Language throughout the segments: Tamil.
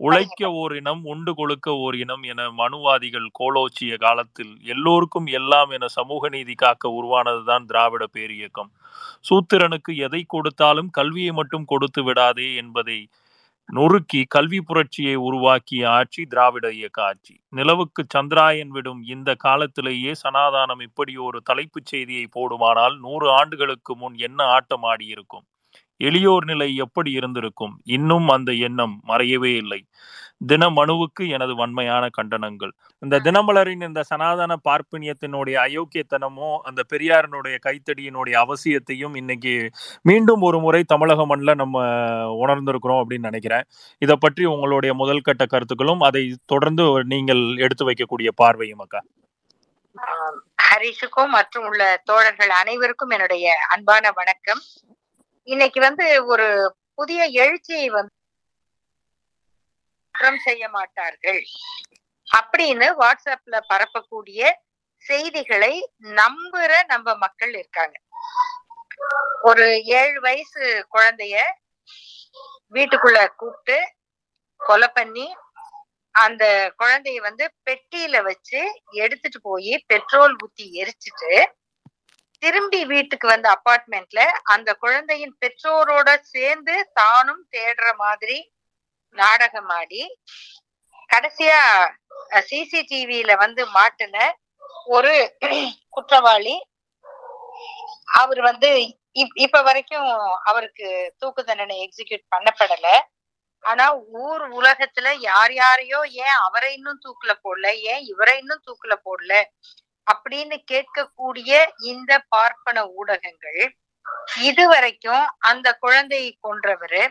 உழைக்க ஓர் இனம் உண்டு கொழுக்க ஓர் இனம் என மனுவாதிகள் கோலோச்சிய காலத்தில் எல்லோருக்கும் எல்லாம் என சமூக நீதி காக்க உருவானதுதான் திராவிட பேரியக்கம். சூத்திரனுக்கு எதை கொடுத்தாலும் கல்வியை மட்டும் கொடுத்து விடாதே என்பதை நொறுக்கி கல்வி புரட்சியை உருவாக்கிய ஆட்சி திராவிட இயக்க ஆட்சி. நிலவுக்கு சந்திராயன் விடும் இந்த காலத்திலேயே சனாதானம் இப்படி ஒரு தலைப்புச் செய்தியை போடுமானால் நூறு ஆண்டுகளுக்கு முன் என்ன ஆட்டம் ஆடியிருக்கும்? எளியோர் நிலை எப்படி இருந்திருக்கும்? இன்னும் அந்த எண்ணம் மறையவே இல்லை. தின மனுவுக்கு எனது வன்மையான கண்டனங்கள். இந்த தினமலரின் இந்த சனாதன பார்ப்பனியத்தினுடைய அயோக்கியத்தனமும் அந்த பெரியாரினுடைய கைத்தடியினுடைய அவசியத்தையும் இன்னைக்கு மீண்டும் ஒரு முறை தமிழக மண்ணில் நம்ம உணர்ந்திருக்கிறோம் அப்படின்னு நினைக்கிறேன். இதை பற்றி உங்களுடைய முதல் கட்ட கருத்துக்களும் அதை தொடர்ந்து நீங்கள் எடுத்து வைக்கக்கூடிய பார்வையும் அக்கா. ஹரிஷுக்கும் மற்றும் உள்ள தோழர்கள் அனைவருக்கும் என்னுடைய அன்பான வணக்கம். இன்னைக்கு வந்து ஒரு புதிய எழுச்சியை வந்து குற்றம் செய்ய மாட்டார்கள். அப்படின்னு வாட்ஸ்அப்ல பரப்பக்கூடிய செய்திகளை நம்புற நம்ம மக்கள் இருக்காங்க. ஒரு ஏழு வயசு குழந்தைய வீட்டுக்குள்ள கூப்பிட்டு கொலை பண்ணி அந்த குழந்தைய வந்து பெட்டியில வச்சு எடுத்துட்டு போய் பெட்ரோல் ஊத்தி எரிச்சிட்டு திரும்பி வீட்டுக்கு வந்த அபார்ட்மெண்ட்ல அந்த குழந்தையின் பெற்றோரோட சேர்ந்து தானும் தேடுற மாதிரி நாடகம் ஆடி கடைசியா சிசிடிவியில வந்து மாட்டின ஒரு குற்றவாளி. அவர் வந்து இப்- இப்ப வரைக்கும் அவருக்கு தூக்கு தண்டனை எக்ஸிக்யூட் பண்ணப்படல. ஆனா ஊர் உலகத்துல யார் யாரையோ ஏன் அவரை இன்னும் தூக்குல போடல ஏன் இவரை இன்னும் தூக்குல போடல அப்படின்னு கேட்கக்கூடிய இந்த பார்ப்பன ஊடகங்கள் இதுவரைக்கும் அந்த குழந்தையை கொன்றவரு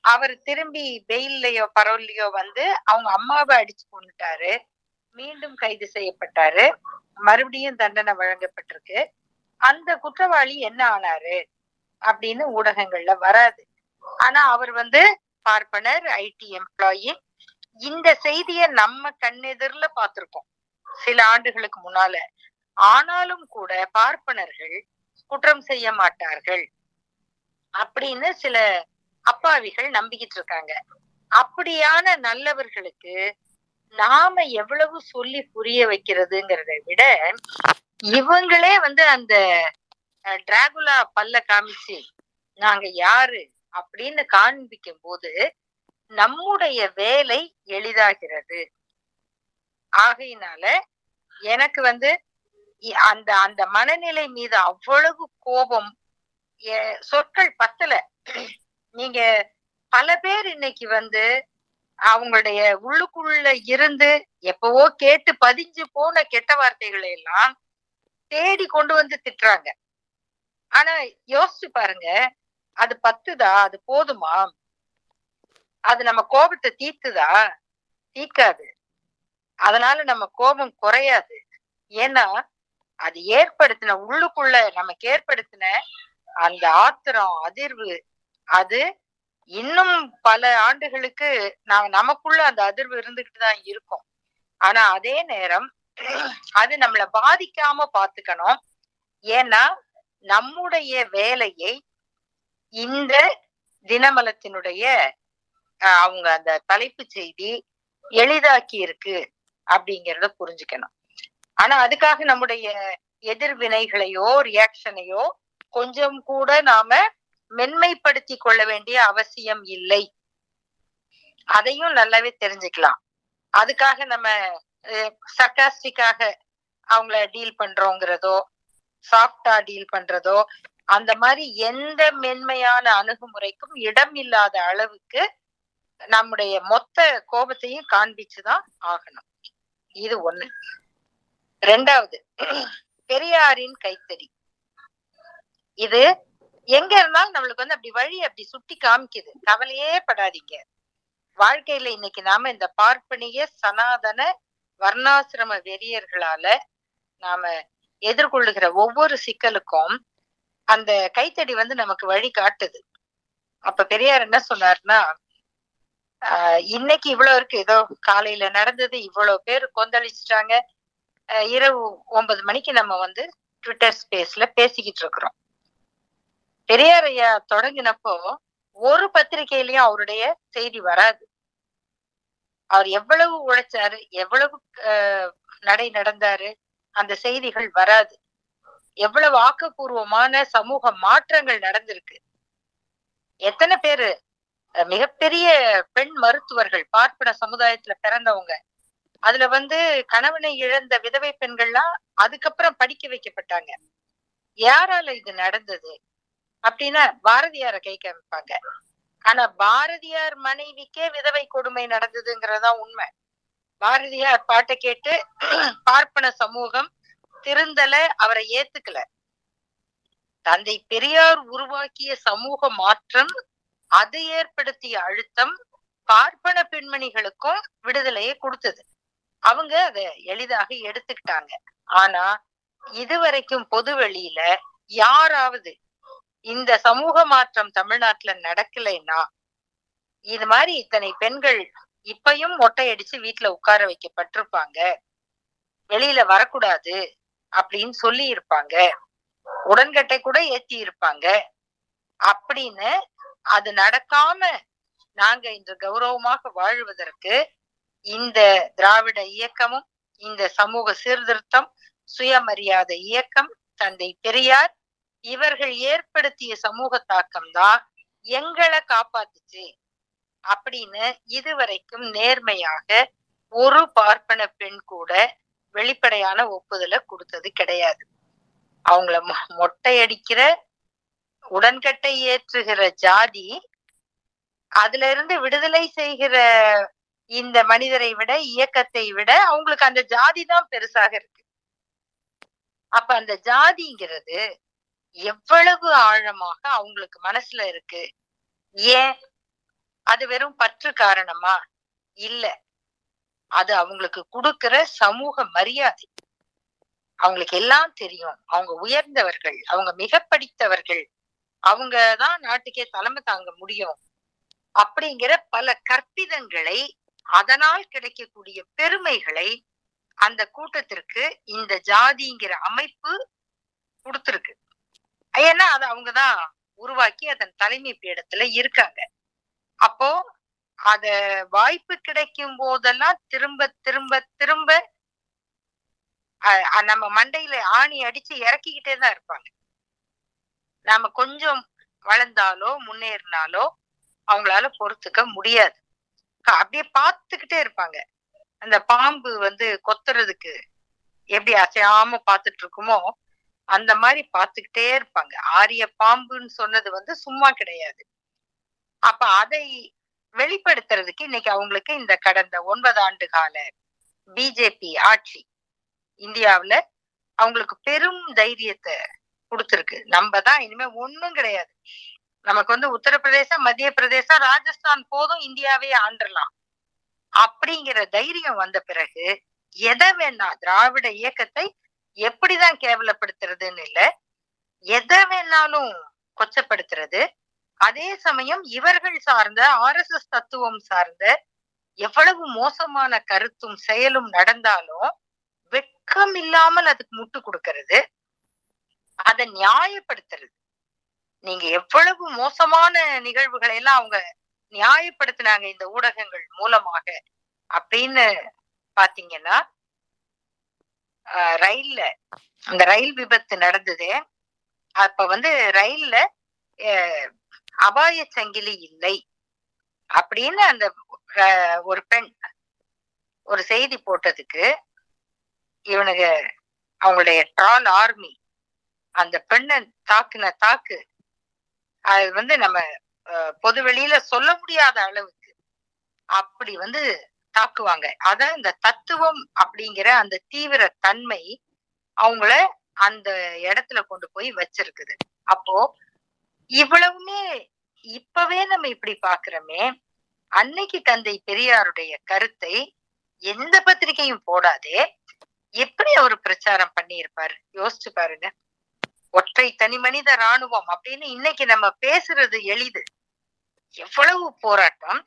அவர் திரும்பி வெயில்லையோ பரவல்லையோ வந்து அவங்க அம்மாவை அடிச்சு கொண்டுட்டாரு மீண்டும் கைது செய்யப்பட்டாரு. மறுபடியும் தண்டனை வழங்கப்பட்டிருக்கு. அந்த குற்றவாளி என்ன ஆனாரு அப்படின்னு ஊடகங்கள்ல வராது. ஆனா அவர் வந்து பார்ப்பனர் ஐடி எம்ப்ளாயி. இந்த செய்திய நம்ம கண்ணெதிர்ல பார்த்திருக்கோம். சில ஆண்டுகளுக்கு முன்னால. ஆனாலும் கூட பார்ப்பனர்கள் குற்றம் செய்ய மாட்டார்கள். அப்படின்னு சில அப்பாவிகள் நம்பிக்கிட்டு இருக்காங்க. அப்படியான நல்லவர்களுக்கு நாம எவ்வளவு சொல்லி புரிய வைக்கிறதுங்கிறத விட இவங்களே வந்து அந்த டிராகுலா பல்ல காமிச்சு நாங்க யாரு? அப்படின்னு காண்பிக்கும் போது நம்முடைய வேலை எளிதாகிறது. ஆகையினால எனக்கு வந்து அந்த அந்த மனநிலை மீது அவ்வளவு கோபம் எ- சொற்கள் பத்தல. நீங்க பல பேர் இன்னைக்கு வந்து அவங்களுடைய உள்ளுக்குள்ள இருந்து எப்பவோ கேட்டு பதிஞ்சு போன கெட்ட வார்த்தைகளை எல்லாம் தேடி கொண்டு வந்து திட்டுறாங்க. ஆனா யோசிச்சு பாருங்க அது பத்துதா? அது போதுமா? அது நம்ம கோபத்தை தீர்த்துதா? தீக்காது அதனால நம்ம கோபம் குறையாது. ஏன்னா அது ஏற்படுத்தின உள்ளுக்குள்ள நமக்கு ஏற்படுத்தின அந்த ஆத்திரம் அதிர்வு அது இன்னும் பல ஆண்டுகளுக்கு நான் நமக்குள்ள அந்த அதிர்வு இருந்துகிட்டு தான் இருக்கும். ஆனா அதே நேரம் அது நம்மள பாதிக்காம பாத்துக்கணும். ஏன்னா நம்முடைய வேலையை இந்த தினமலத்தினுடைய அஹ், அவங்க அந்த தலைப்பு செய்தி எளிதாக்கி இருக்கு. அப்படிங்கறத புரிஞ்சுக்கணும். ஆனா அதுக்காக நம்முடைய எதிர்வினைகளையோ ரியாக்ஷனையோ கொஞ்சம் கூட நாம மென்மைப்படுத்தி கொள்ள வேண்டிய அவசியம் இல்லை. அதையும் நல்லாவே தெரிஞ்சுக்கலாம். அதுக்காக நம்ம சர்க்காஸ்டிக்காக அவங்கள டீல் பண்றோங்கிறதோ சாஃப்டா டீல் பண்றதோ அந்த மாதிரி எந்த மென்மையான அணுகுமுறைக்கும் இடம் இல்லாத அளவுக்கு நம்முடைய மொத்த கோபத்தையும் காண்பிச்சுதான் ஆகணும். இது ஒண்ணு. ரெண்டாவது பெரியாரின் கைத்தறி. இது எங்க இருந்தாலும் நம்மளுக்கு வந்து அப்படி வழி அப்படி சுட்டி காமிக்குது. கவலையே படாதீங்க. வாழ்க்கையில இன்னைக்கு நாம இந்த பார்ப்பனிய சனாதன வர்ணாசிரம வெறியர்களால நாம எதிர்கொள்ளுகிற ஒவ்வொரு சிக்கலுக்கும் அந்த கைத்தடி வந்து நமக்கு வழி காட்டுது. அப்ப பெரியார் என்ன சொன்னாருன்னா இன்னைக்கு இவ்வளவு இருக்கு. ஏதோ காலையில நடந்தது இவ்வளவு பேர் கொந்தளிச்சிட்டாங்க. இரவு ஒன்பது மணிக்கு நம்ம வந்து ட்விட்டர் ஸ்பேஸ்ல பேசிக்கிட்டு இருக்கிறோம். பெரியார் ஐயா தொடங்கினப்போ ஒரு பத்திரிகையிலயும் அவருடைய செய்தி வராது. அவர் எவ்வளவு உழைச்சாரு எவ்வளவு நடை நடந்தாரு அந்த செய்திகள் வராது. எவ்வளவு ஆக்கப்பூர்வமான சமூக மாற்றங்கள் நடந்திருக்கு. எத்தனை பேரு மிகப்பெரிய பெண் மருத்துவர்கள் பார்ப்பன சமுதாயத்துல பிறந்தவங்க. அதுல வந்து கணவனை இழந்த விதவை பெண்கள்லாம் அதுக்கப்புறம் படிக்க வைக்கப்பட்டாங்க. யாரால இது நடந்தது? அப்படின்னா பாரதியார கை காமிப்பாங்க. ஆனா பாரதியார் மனைவிக்கே விதவை கொடுமை நடந்ததுங்கிறதா உண்மை. பாரதியார் பாட்டை கேட்டு பார்ப்பன சமூகம் திருந்தல அவரை ஏத்துக்கல. தந்தை பெரியார் உருவாக்கிய சமூக மாற்றம் அது ஏற்படுத்திய அழுத்தம் பார்ப்பன பெண்மணிகளுக்கும் விடுதலையை கொடுத்தது. அவங்க அதை எளிதாக எடுத்துக்கிட்டாங்க. ஆனா இதுவரைக்கும் பொது வெளியில யாராவது இந்த சமூக மாற்றம் தமிழ்நாட்டுல நடக்கலைன்னா இது மாதிரி இத்தனை பெண்கள் இப்பயும் மொட்டையடிச்சு வீட்டுல உட்கார வைக்கப்பட்டிருப்பாங்க. வெளியில வரக்கூடாது அப்படின்னு சொல்லி இருப்பாங்க உடன்கட்டை கூட ஏத்தி இருப்பாங்க அப்படின்னு அது நடக்காம நாங்க இன்று கௌரவமாக வாழ்வதற்கு இந்த திராவிட இயக்கமும் இந்த சமூக சீர்திருத்தம் சுயமரியாதை இயக்கம் தந்தை பெரியார் இவர்கள் ஏற்படுத்திய சமூக தாக்கம் தான் எங்களை காப்பாத்துச்சு. அப்படின்னு இதுவரைக்கும் நேர்மையாக ஒரு பார்ப்பன பெண் கூட வெளிப்படையான ஒப்புதலை கொடுத்தது கிடையாது. அவங்கள மொ- மொட்டையடிக்கிற உடன்கட்டை ஏற்றுகிற ஜாதி அதுல இருந்து விடுதலை செய்கிற இந்த மனிதரை விட இயக்கத்தை விட அவங்களுக்கு அந்த ஜாதி தான் பெருசாக இருக்கு. அப்ப அந்த ஜாதிங்கிறது எவ்வளவு ஆழமாக அவங்களுக்கு மனசுல இருக்கு? ஏன்? அது வெறும் பற்று காரணமா? இல்ல. அது அவங்களுக்கு கொடுக்கிற சமூக மரியாதை. அவங்களுக்கு எல்லாம் தெரியும். அவங்க உயர்ந்தவர்கள் அவங்க மிக படித்தவர்கள் அவங்க தான் நாட்டுக்கே தலைமை தாங்க முடியும். அப்படிங்கிற பல கற்பிதங்களை அதனால் கிடைக்கக்கூடிய பெருமைகளை அந்த கூட்டத்திற்கு இந்த ஜாதிங்கிற அமைப்பு கொடுத்திருக்கு. ஏன்னா அது அவங்கதான் உருவாக்கி அதன் தலைமை பீடத்துல இருக்காங்க. அப்போ அத வாய்ப்பு கிடைக்கும் போதெல்லாம் திரும்ப திரும்ப திரும்ப அஹ், நம்ம மண்டையில ஆணி அடிச்சு இறக்கிக்கிட்டே தான் இருப்பாங்க. நாம கொஞ்சம் வளர்ந்தாலோ முன்னேறினாலோ அவங்களால பொறுத்துக்க முடியாது. அப்படியே பார்த்துக்கிட்டே இருப்பாங்க. அந்த பாம்பு வந்து கொத்துறதுக்கு எப்படி அசையாம பார்த்துட்டு இருக்குமோ அந்த மாதிரி பார்த்துக்கிட்டே இருப்பாங்க. ஆரிய பாம்புன்னு சொன்னது வந்து சும்மா கிடையாது. அப்ப அதை வெளிப்படுத்துறதுக்கு இன்னைக்கு அவங்களுக்கு இந்த கடந்த ஒன்பது ஆண்டு கால பிஜேபி ஆட்சி இந்தியாவுல அவங்களுக்கு பெரும் தைரியத்தை கொடுத்துருக்கு. நம்ம தான் இனிமே ஒண்ணும் கிடையாது. நமக்கு வந்து உத்தரப்பிரதேசம் மத்திய பிரதேசம் ராஜஸ்தான் போதும் இந்தியாவே ஆண்டலாம் அப்படிங்கிற தைரியம் வந்த பிறகு எதை வேணா திராவிட இயக்கத்தை எப்படிதான் கேவலப்படுத்துறதுன்னு இல்ல எதை வேணாலும் கொச்சப்படுத்துறது. அதே சமயம் இவர்கள் சார்ந்த ஆர்எஸ்எஸ் தத்துவம் சார்ந்த எவ்வளவு மோசமான கருத்தும் செயலும் நடந்தாலும் வெட்கம் இல்லாமல் அதுக்கு முட்டு கொடுக்கறது. அதை நியாயப்படுத்துறது. நீங்க எவ்வளவு மோசமான நிகழ்வுகளை எல்லாம் அவங்க நியாயப்படுத்தினாங்க இந்த ஊடகங்கள் மூலமாக அப்படின்னு பாத்தீங்கன்னா ஆஹ் ரயில்ல அந்த ரயில் விபத்து நடந்தது. அப்ப வந்து ரயில்ல அஹ், அபாய சங்கிலி இல்லை அப்படின்னு அந்த ஒரு பெண் ஒரு செய்தி போட்டதுக்கு இவனுக்கு அவங்களுடைய ட்ரால் ஆர்மி அந்த பெண்ணை தாக்குன தாக்கு அது வந்து நம்ம பொது வெளியில சொல்ல முடியாத அளவுக்கு அப்படி வந்து தாக்குவாங்க. அத இந்த தத்துவம் அப்படிங்கிற அந்த தீவிர தன்மை அவங்கள அந்த இடத்துல கொண்டு போய் வச்சிருக்குது. அப்போ இவ்வளவுமே இப்பவே நம்ம இப்படி பாக்குறோமே அன்னைக்கு தந்தை பெரியாருடைய கருத்தை எந்த பத்திரிகையும் போடாதே எப்படி அவர் பிரச்சாரம் பண்ணியிருப்பாரு? யோசிச்சு பாருங்க. ஒற்றை தனி மனித ராணுவம் அப்படின்னு இன்னைக்கு நம்ம பேசுறது எளிது. எவ்வளவு போராட்டம்?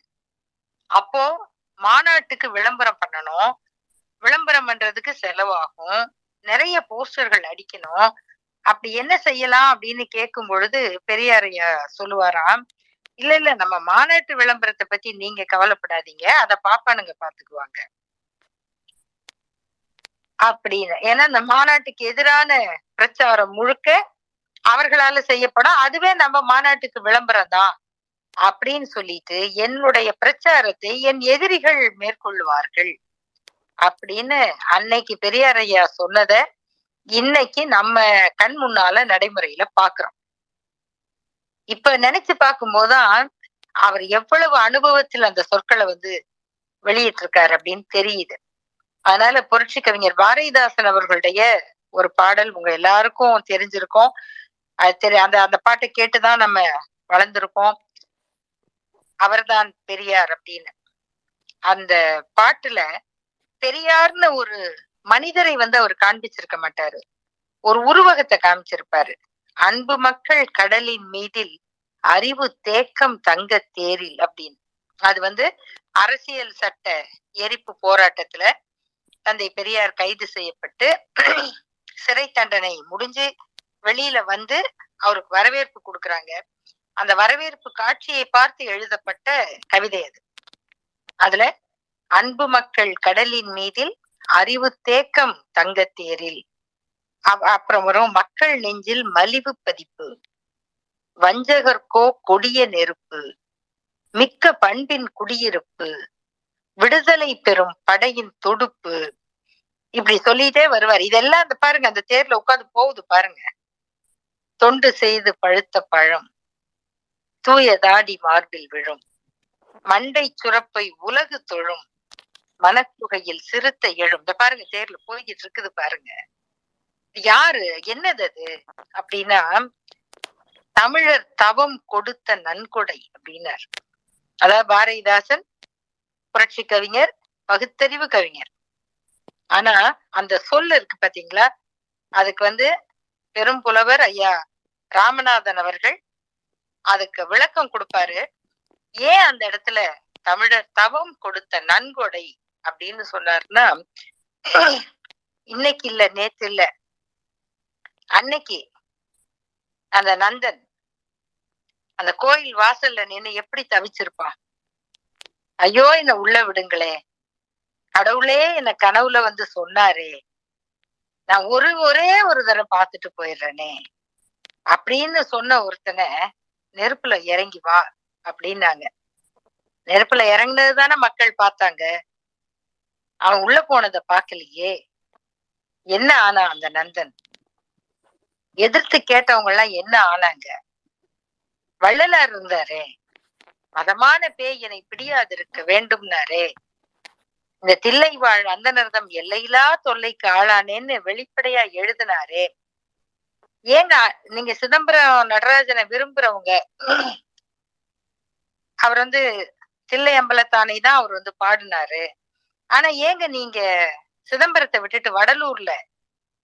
அப்போ மாநாட்டுக்கு விளம்பரம் பண்ணணும். விளம்பரம் பண்றதுக்கு செலவாகும். நிறைய போஸ்டர்கள் அடிக்கணும். அப்படி என்ன செய்யலாம் அப்படின்னு கேட்கும் பொழுது பெரியாரைய சொல்லுவாராம் இல்ல இல்ல நம்ம மாநாட்டு விளம்பரத்தை பத்தி நீங்க கவலைப்படாதீங்க. அத பாப்பானுங்க பாத்துக்குவாங்க. அப்படின்னு. ஏன்னா இந்த மாநாட்டுக்கு எதிரான பிரச்சாரம் முழுக்க அவர்களால செய்யப்படும். அதுவே நம்ம மாநாட்டுக்கு விளம்பரம் தான் அப்படின்னு சொல்லிட்டு என்னுடைய பிரச்சாரத்தை என் எதிரிகள் மேற்கொள்வார்கள் அப்படின்னு அன்னைக்கு பெரியார் ஐயா சொன்னத இன்னைக்கு நம்ம கண் முன்னால நடைமுறையில பாக்குறோம். இப்ப நினைச்சு பார்க்கும் போதுதான் அவர் எவ்வளவு அனுபவத்தில் அந்த சொற்களை வந்து வெளியிட்டிருக்காரு அப்படின்னு தெரியுது. அதனால புரட்சி கவிஞர் பாரதிதாசன் அவர்களுடைய ஒரு பாடல் உங்க எல்லாருக்கும் தெரிஞ்சிருக்கும். அது தெரி அந்த அந்த பாட்டை கேட்டுதான் நம்ம வளர்ந்திருக்கோம். அவர்தான் பெரியார் அப்படின்னு. அந்த பாட்டுல பெரியார்னு ஒரு மனிதரை வந்து அவர் காண்பிச்சிருக்க மாட்டாரு. ஒரு உருவகத்தை காமிச்சிருப்பாரு. அன்பு மக்கள் கடலின் மீதில் அறிவு தேக்கம் தங்க தேரில் அப்படின்னு. அது வந்து அரசியல் சட்ட எரிப்பு போராட்டத்துல தந்தை பெரியார் கைது செய்யப்பட்டு சிறை தண்டனை முடிஞ்சு வெளியில வந்து அவருக்கு வரவேற்பு கொடுக்கறாங்க. அந்த வரவேற்பு காட்சியை பார்த்து எழுதப்பட்ட கவிதை அது. அதுல அன்பு மக்கள் கடலின் மீதில் அறிவு தேக்கம் தங்கத்தேரில். அப்புறம் வரும் மக்கள் நெஞ்சில் மலிவு பதிப்பு. வஞ்சகர்கோ கொடிய நெருப்பு. மிக்க பண்பின் குடியிருப்பு. விடுதலை பெறும் படையின் துடுப்பு. இப்படி சொல்லிட்டே வருவார். இதெல்லாம் அந்த பாருங்க அந்த தேர்ல உட்காந்து போகுது பாருங்க. தொண்டு செய்து பழுத்த பழம் தூய தாடி மார்பில் விழும் மண்டை சுரப்பை உலகு தொழும் மனக்குகையில் சிறுத்தை எழும். இந்த பாருங்க தேர்ல போய்கிட்டு இருக்குது பாருங்க. யாரு? என்னது அது? அப்படின்னா தமிழர் தவம் கொடுத்த நன்கொடை அப்படின்னார். அதாவது பாரதிதாசன் புரட்சி கவிஞர் பகுத்தறிவு கவிஞர். ஆனா அந்த சொல் இருக்கு பாத்தீங்களா? அதுக்கு வந்து பெரும் புலவர் ஐயா ராமநாதன் அவர்கள் அதுக்கு விளக்கம் கொடுப்பாரு. ஏன் அந்த இடத்துல தமிழர் தவம் கொடுத்த நன்கொடை அப்படின்னு சொன்னாருன்னா இன்னைக்கு இல்ல நேத்து இல்ல. அன்னைக்கு அந்த நந்தன் அந்த கோயில் வாசல்ல நின்னு எப்படி தவிச்சிருப்பான்? ஐயோ என்ன உள்ள விடுங்களே. கடவுளே என்ன கனவுல வந்து சொன்னாரே. நான் ஒரு ஒரே ஒரு தடவை பார்த்துட்டு போயிடுறேனே. அப்படின்னு சொன்ன ஒருத்தனை நெருப்புல இறங்கி வா அப்படின்னாங்க. நெருப்புல இறங்குனது தானே மக்கள் பார்த்தாங்க. அவன் உள்ள போனதை பார்க்கலையே. என்ன ஆனா அந்த நந்தன்? எதிர்த்து கேட்டவங்க எல்லாம் என்ன ஆனாங்க? வள்ளலார் இருந்தாரே. மதமான பேய் என்னை பிடியாதிருக்க வேண்டும்னாரே. இந்த தில்லை வாழ் அந்தனர்தம் எல்லையிலா தொல்லைக்கு ஆளானேன்னு வெளிப்படையா எழுதினாரே. ஏங்க நீங்க சிதம்பரம் நடராஜனை விரும்புறவங்க அவர் வந்து தில்லை அம்பலத்தானை தான் அவர் வந்து பாடினாரு. ஆனா ஏங்க நீங்க சிதம்பரத்தை விட்டுட்டு வடலூர்ல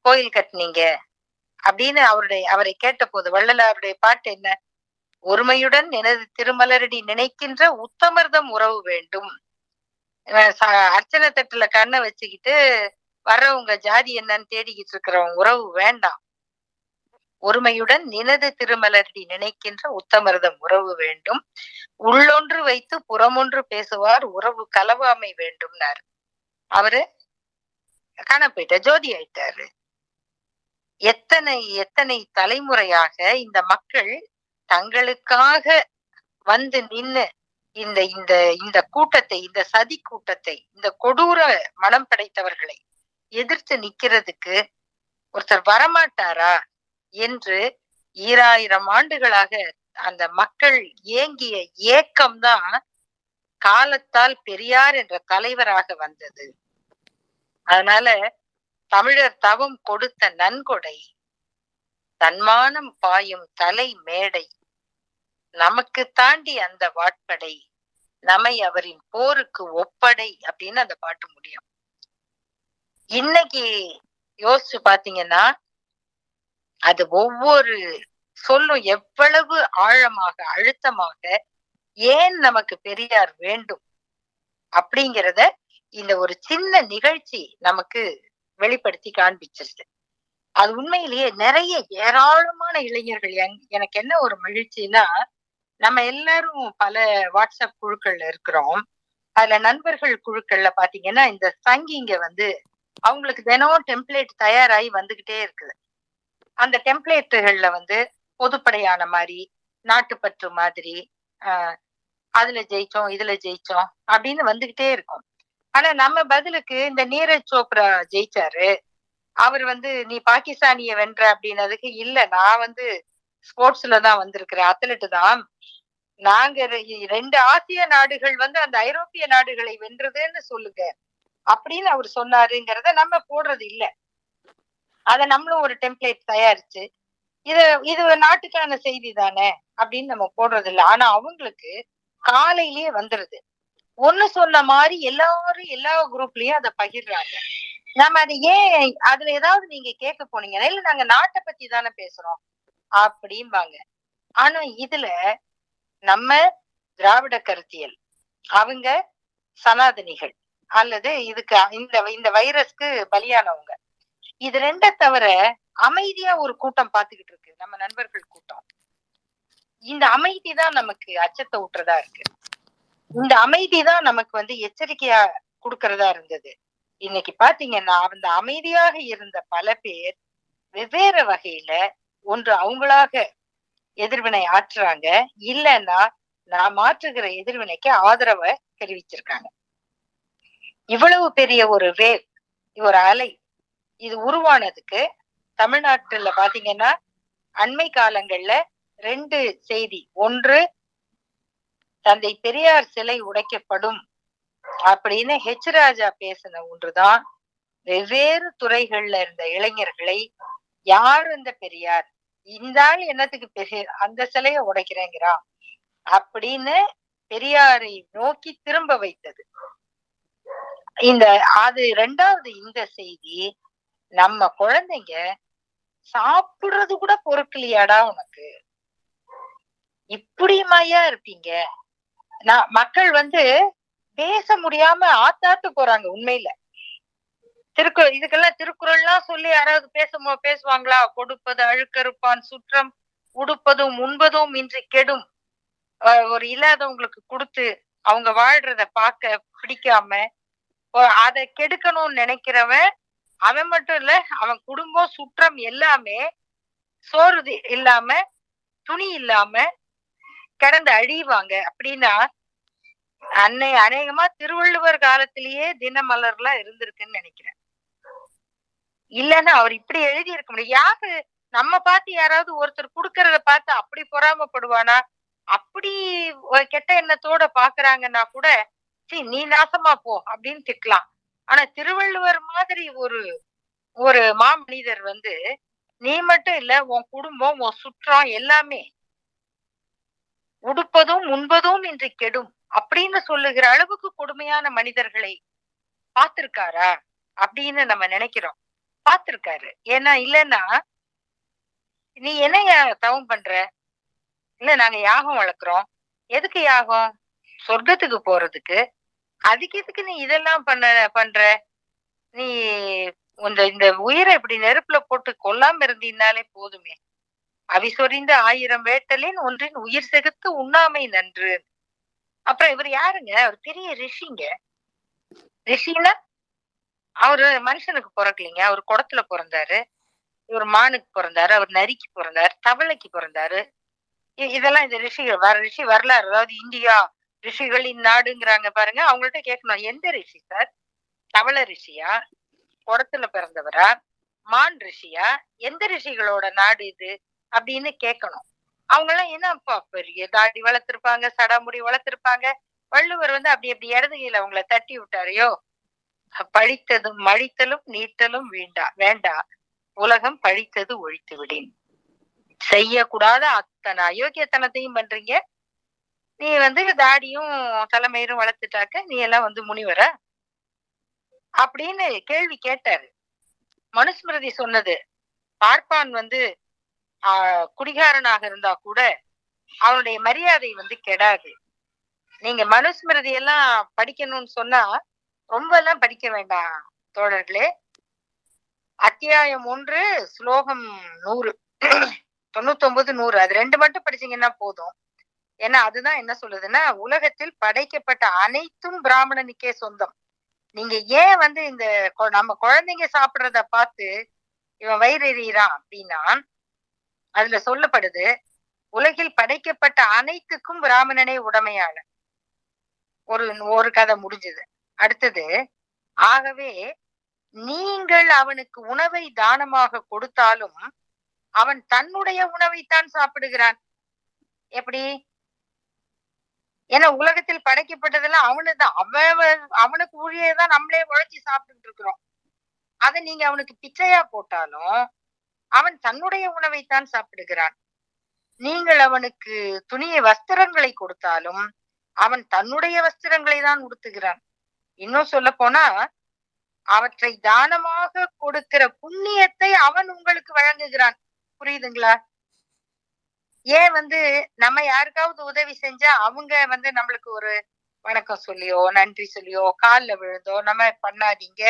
கோயில் கட்டினீங்க? அப்படின்னு அவருடைய அவரை கேட்ட போது வள்ளலாருடைய பாட்டு என்ன? ஒருமையுடன் எனது திருமலரடி நினைக்கின்ற உத்தமர்தம் உறவு வேண்டும். அர்ச்சனை தட்டுல கண்ணை வச்சுக்கிட்டு வர்றவங்க ஜாதி என்னன்னு தேடிக்கிட்டு இருக்கிறவங்க உறவு வேண்டாம். ஒருமையுடன் நினது திருமலரடி நினைக்கின்ற உத்தமர்தம் உறவு வேண்டும். உள்ளொன்று வைத்து புறமொன்று பேசுவார் உறவு கலவாமை வேண்டும்னாரு. அவரு காண போயிட்ட ஜோதி ஆயிட்டாரு. எத்தனை எத்தனை தலைமுறையாக இந்த மக்கள் தங்களுக்காக வந்து நின்னு இந்த இந்த இந்த கூட்டத்தை இந்த சதி கூட்டத்தை இந்த கொடூர மனம் படைத்தவர்களை எதிர்த்து நிக்கிறதுக்கு ஒருத்தர் வரமாட்டாரா என்று ஈராயிரம் ஆண்டுகளாக அந்த மக்கள் ஏங்கிய ஏக்கம்தான் காலத்தால் பெரியார் என்ற தலைவராக வந்தது. அதனால தமிழர் தவம் கொடுத்த நன்கொடை தன்மானம் பாயும் தலை மேடை. நமக்கு தாண்டி அந்த வாட்படை. நம்மை அவரின் போருக்கு ஒப்படை அப்படின்னு அந்த பாட்டு முடியும். இன்னைக்கு யோசிச்சு பாத்தீங்கன்னா அது ஒவ்வொரு சொல்லும் எவ்வளவு ஆழமாக அழுத்தமாக ஏன் நமக்கு பெரியார் வேண்டும் அப்படிங்கிறத இந்த ஒரு சின்ன நிகழ்ச்சி நமக்கு வெளிப்படுத்தி காண்பிச்சிருச்சு. அது உண்மையிலேயே நிறைய ஏராளமான இளைஞர்கள் எனக்கு என்ன ஒரு மகிழ்ச்சின்னா நம்ம எல்லாரும் பல வாட்ஸ்அப் குழுக்கள்ல இருக்கிறோம். அதுல நண்பர்கள் குழுக்கள்ல பாத்தீங்கன்னா இந்த சங்கிங்க வந்து அவங்களுக்கு தினம் டெம்ப்ளேட் தயாராகி வந்துகிட்டே இருக்குது. அந்த டெம்ப்ளேட்டுகள்ல வந்து பொதுப்படையான மாதிரி நாட்டுப்பற்று மாதிரி ஆஹ் அதுல ஜெயிச்சோம் இதுல ஜெயிச்சோம் அப்படின்னு வந்துகிட்டே இருக்கும். ஆனா நம்ம பதிலுக்கு இந்த நீரஜ் சோப்ரா ஜெயிச்சாரு. அவர் வந்து நீ பாகிஸ்தானிய வென்ற அப்படின்னதுக்கு இல்ல நான் வந்து ஸ்போர்ட்ஸ்ல தான் வந்திருக்கிறேன். அத்லெட் தான். நாங்க ரெண்டு ஆசிய நாடுகள் வந்து அந்த ஐரோப்பிய நாடுகளை வென்றதுன்னு சொல்லுங்க. அப்படின்னு அவர் சொன்னாருங்கிறத நம்ம போடுறது இல்ல. அத நம்மளும் ஒரு டெம்ப்ளேட் தயாரிச்சு இது இது நாட்டுக்கான செய்தி தானே அப்படின்னு நம்ம போடுறது இல்ல. ஆனா அவங்களுக்கு காலையிலேயே வந்துருது. ஒண்ணு சொன்ன மாதிரி எல்லாரும் எல்லா குரூப்லயும் அதை பகிர்றாங்க. நம்ம அது ஏன் அதுல ஏதாவது நீங்க கேட்க போனீங்கன்னா இல்ல நாங்க நாட்டை பத்தி தானே பேசுறோம். அப்படிம்பாங்க. ஆனா இதுல நம்ம திராவிட கருத்தியல் அவங்க சனாதனிகள் அல்லது இதுக்கு இந்த இந்த வைரஸ்க்கு பலியானவங்க. இது ரெண்ட தவிர அமைதியா ஒரு கூட்டம் பாத்துக்கிட்டு இருக்கு. நம்ம நண்பர்கள் கூட்டம். இந்த அமைதி தான் நமக்கு அச்சத்தை ஊட்டுறதா இருக்கு. இந்த அமைதி தான் நமக்கு வந்து எச்சரிக்கையா கொடுக்கறதா இருந்தது. இன்னைக்கு பாத்தீங்கன்னா அந்த அமைதியாக இருந்த பல பேர் வெவ்வேறு வகையில ஒன்று அவங்களாக எதிர்வினை ஆற்றுறாங்க. இல்லைன்னா நான் மாற்றுகிற எதிர்வினைக்கு ஆதரவை தெரிவிச்சிருக்காங்க. இவ்வளவு பெரிய ஒரு வேவ் ஒரு அலை இது உருவானதுக்கு தமிழ்நாட்டுல பாத்தீங்கன்னா அண்மை காலங்கள்ல ரெண்டு செய்தி. ஒன்று தந்தை பெரியார் சிலை உடைக்கப்படும் அப்படின்னு ஹெச் ராஜா பேசின ஒன்றுதான். வெவ்வேறு துறைகள்ல இருந்த இளைஞர்களை யார் அந்த பெரியார்? இந்த ஆள் என்னத்துக்கு பெரிய அந்த சிலையை உடைக்கிறேங்கிறான் அப்படின்னு பெரியாரை நோக்கி திரும்ப வைத்தது. இந்த அது ரெண்டாவது இந்த செய்தி நம்ம குழந்தைங்க சாப்பிடுறது கூட பொறுக்கலையாடா உனக்கு? இப்படியுமாயா இருப்பீங்க. நான் மக்கள் வந்து பேச முடியாம ஆத்தாத்து போறாங்க உண்மையில. திருக்குறள் இதுக்கெல்லாம் திருக்குறள்லாம் சொல்லி யாராவது பேசுமோ பேசுவாங்களா? கொடுப்பது அழுக்கறுப்பான் சுற்றம் உடுப்பதும் உண்பதும் இன்றி கெடும். ஒரு இல்லாதவங்களுக்கு கொடுத்து அவங்க வாழ்றத பார்க்க பிடிக்காம அதை கெடுக்கணும்னு நினைக்கிறவன் அவன் மட்டும் இல்ல அவன் குடும்பம் சுற்றம் எல்லாமே சோறு இல்லாம துணி இல்லாம கிடந்து அழிவாங்க. அப்படின்னா அன்னை அநேகமா திருவள்ளுவர் காலத்திலேயே தினமலர்லாம் இருந்திருக்குன்னு நினைக்கிறேன். இல்லைன்னா அவர் இப்படி எழுதி இருக்க முடியும். யாரு? நம்ம பார்த்து யாராவது ஒருத்தர் கொடுக்கறத பார்த்து அப்படி பொறாமப்படுவானா? அப்படி கெட்ட எண்ணத்தோட பாக்குறாங்கன்னா கூட சீ நீ நாசமா போ அப்படின்னு திட்டலாம். ஆனா திருவள்ளுவர் மாதிரி ஒரு ஒரு மாமனிதர் வந்து நீ மட்டும் இல்ல உன் குடும்பம் உன் சுற்றம் எல்லாமே உடுப்பதும் உண்பதும் இன்று கெடும். அப்படின்னு சொல்லுகிற அளவுக்கு கொடுமையான மனிதர்களை பார்த்திருக்காரா? அப்படின்னு நம்ம நினைக்கிறோம். பார்த்திருக்காரு. ஏன்னா இல்லைன்னா நீ என்ன தவம் பண்ற? இல்ல நாங்க யாகம் வளர்க்குறோம். எதுக்கு யாகம்? சொர்க்கத்துக்கு போறதுக்கு. அதுக்கு எதுக்கு நீ இதெல்லாம் பண்ண பண்ற? நீ இந்த இந்த உயிரை இப்படி நெருப்புல போட்டு கொல்லாம இருந்தீனாலே போதுமே. அவிசொறிந்த ஆயிரம் வேட்டலின் ஒன்றின் உயிர் செகுத்து உண்ணாமை நன்று. அப்புறம் இவர் யாருங்க? அவர் பெரிய ரிஷிங்க. ரிஷின்னா அவரு மனுஷனுக்கு பிறக்கலைங்க. அவர் குடத்துல பிறந்தாரு. இவர் மானுக்கு பிறந்தாரு. அவர் நரிக்கு பிறந்தாரு. தவளைக்கு பிறந்தாரு. இ- இதெல்லாம் இந்த ரிஷிகள் வர ரிஷி வரலாறு. அதாவது இந்தியா ரிஷிகளின் நாடுங்கிறாங்க பாருங்க. அவங்கள்ட்ட கேட்கணும். எந்த ரிஷி சார்? தவள ரிஷியா? குடத்துல பிறந்தவரா? மான் ரிஷியா? எந்த ரிஷிகளோட நாடு இது? அப்படின்னு கேட்கணும். அவங்க எல்லாம் என்னப்பா பெரிய தாடி வளர்த்திருப்பாங்க சடாமுடி வளர்த்திருப்பாங்க. வள்ளுவர் வந்து அப்படி அப்படி இடது கையில அவங்கள தட்டி விட்டாரையோ பழித்ததும் மழித்தலும் நீட்டலும் வேண்டா வேண்டா. உலகம் பழித்தது ஒழித்து விடின். செய்யக்கூடாத அத்தனை அயோக்கியத்தனத்தையும் பண்றீங்க. நீ வந்து தாடியும் தலைமையரும் வளர்த்துட்டாக்க நீ எல்லாம் வந்து முனிவர? அப்படின்னு கேள்வி கேட்டாரு. மனுஸ்மிருதி சொன்னது பார்ப்பான் வந்து குடிகாரனாக இருந்தா கூட அவனுடைய மரியாதை வந்து கெடாது. நீங்க மனுஸ்மிருதி எல்லாம் படிக்கணும்னு சொன்னா ரொம்ப எல்லாம் படிக்க வேண்டாம் தோழர்களே. அத்தியாயம் ஒன்று ஸ்லோகம் நூறு. தொண்ணூத்தி ஒன்பது நூறு. அது ரெண்டு மட்டும் படிச்சீங்கன்னா போதும். ஏன்னா அதுதான் என்ன சொல்லுதுன்னா உலகத்தில் படைக்கப்பட்ட அனைத்தும் பிராமணனுக்கே சொந்தம். நீங்க ஏன் வந்து இந்த கொ- நம்ம குழந்தைங்க சாப்பிடுறத பார்த்து இவன் வயிறு வயிறெறிகிறான் அப்படின்னா அதுல சொல்லப்படுது உலகில் படைக்கப்பட்ட அனைத்துக்கும் பிராமணனே உடமையாளன். ஒரு ஒரு கதை முடிஞ்சது. அடுத்தது ஆகவே நீங்கள் அவனுக்கு உணவை தானமாக கொடுத்தாலும் அவன் தன்னுடைய உணவைத்தான் சாப்பிடுகிறான். எப்படி? ஏன்னா உலகத்தில் படைக்கப்பட்டதெல்லாம் அவனுதான். அவன் அவனுக்கு ஊழியதான் நம்மளே உழைச்சி சாப்பிட்டுட்டு இருக்கிறோம். அதை நீங்க அவனுக்கு பிச்சையா போட்டாலும் அவன் தன்னுடைய உணவைத்தான் சாப்பிடுகிறான். நீங்கள் அவனுக்கு துணிய வஸ்திரங்களை கொடுத்தாலும் அவன் தன்னுடைய வஸ்திரங்களை தான் உடுத்துகிறான். இன்னும் சொல்ல போனா அவற்றை தானமாக கொடுக்கிற புண்ணியத்தை அவன் உங்களுக்கு வழங்குகிறான். புரியுதுங்களா? ஏன் வந்து நம்ம யாருக்காவது உதவி செஞ்சா அவங்க வந்து நம்மளுக்கு ஒரு வணக்கம் சொல்லியோ நன்றி சொல்லியோ கால்ல விழுந்தோ நம்ம பண்ணாதீங்க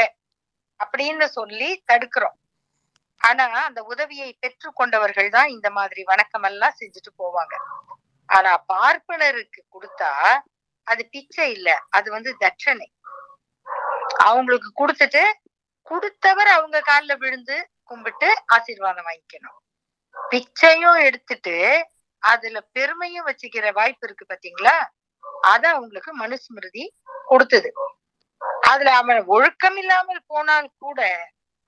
அப்படின்னு சொல்லி தடுக்கிறோம். ஆனா அந்த உதவியை பெற்று கொண்டவர்கள் தான் இந்த மாதிரி வணக்கம் எல்லாம் செஞ்சுட்டு போவாங்க. ஆனா பார்ப்பனருக்கு கொடுத்தா அது பிச்சை இல்ல. அது வந்து தட்சணை. அவங்களுக்கு கொடுத்துட்டு கொடுத்தவர் அவங்க கால்ல விழுந்து கும்பிட்டு ஆசீர்வாதம் வாங்கிக்கணும். பிச்சையும் எடுத்துட்டு அதுல பெருமையும் வச்சுக்கிற வாய்ப்பு இருக்கு பாத்தீங்களா? அத அவங்களுக்கு மனுஸ்மிருதி கொடுத்தது. அதுல அவன் ஒழுக்கம் இல்லாமல் போனால் கூட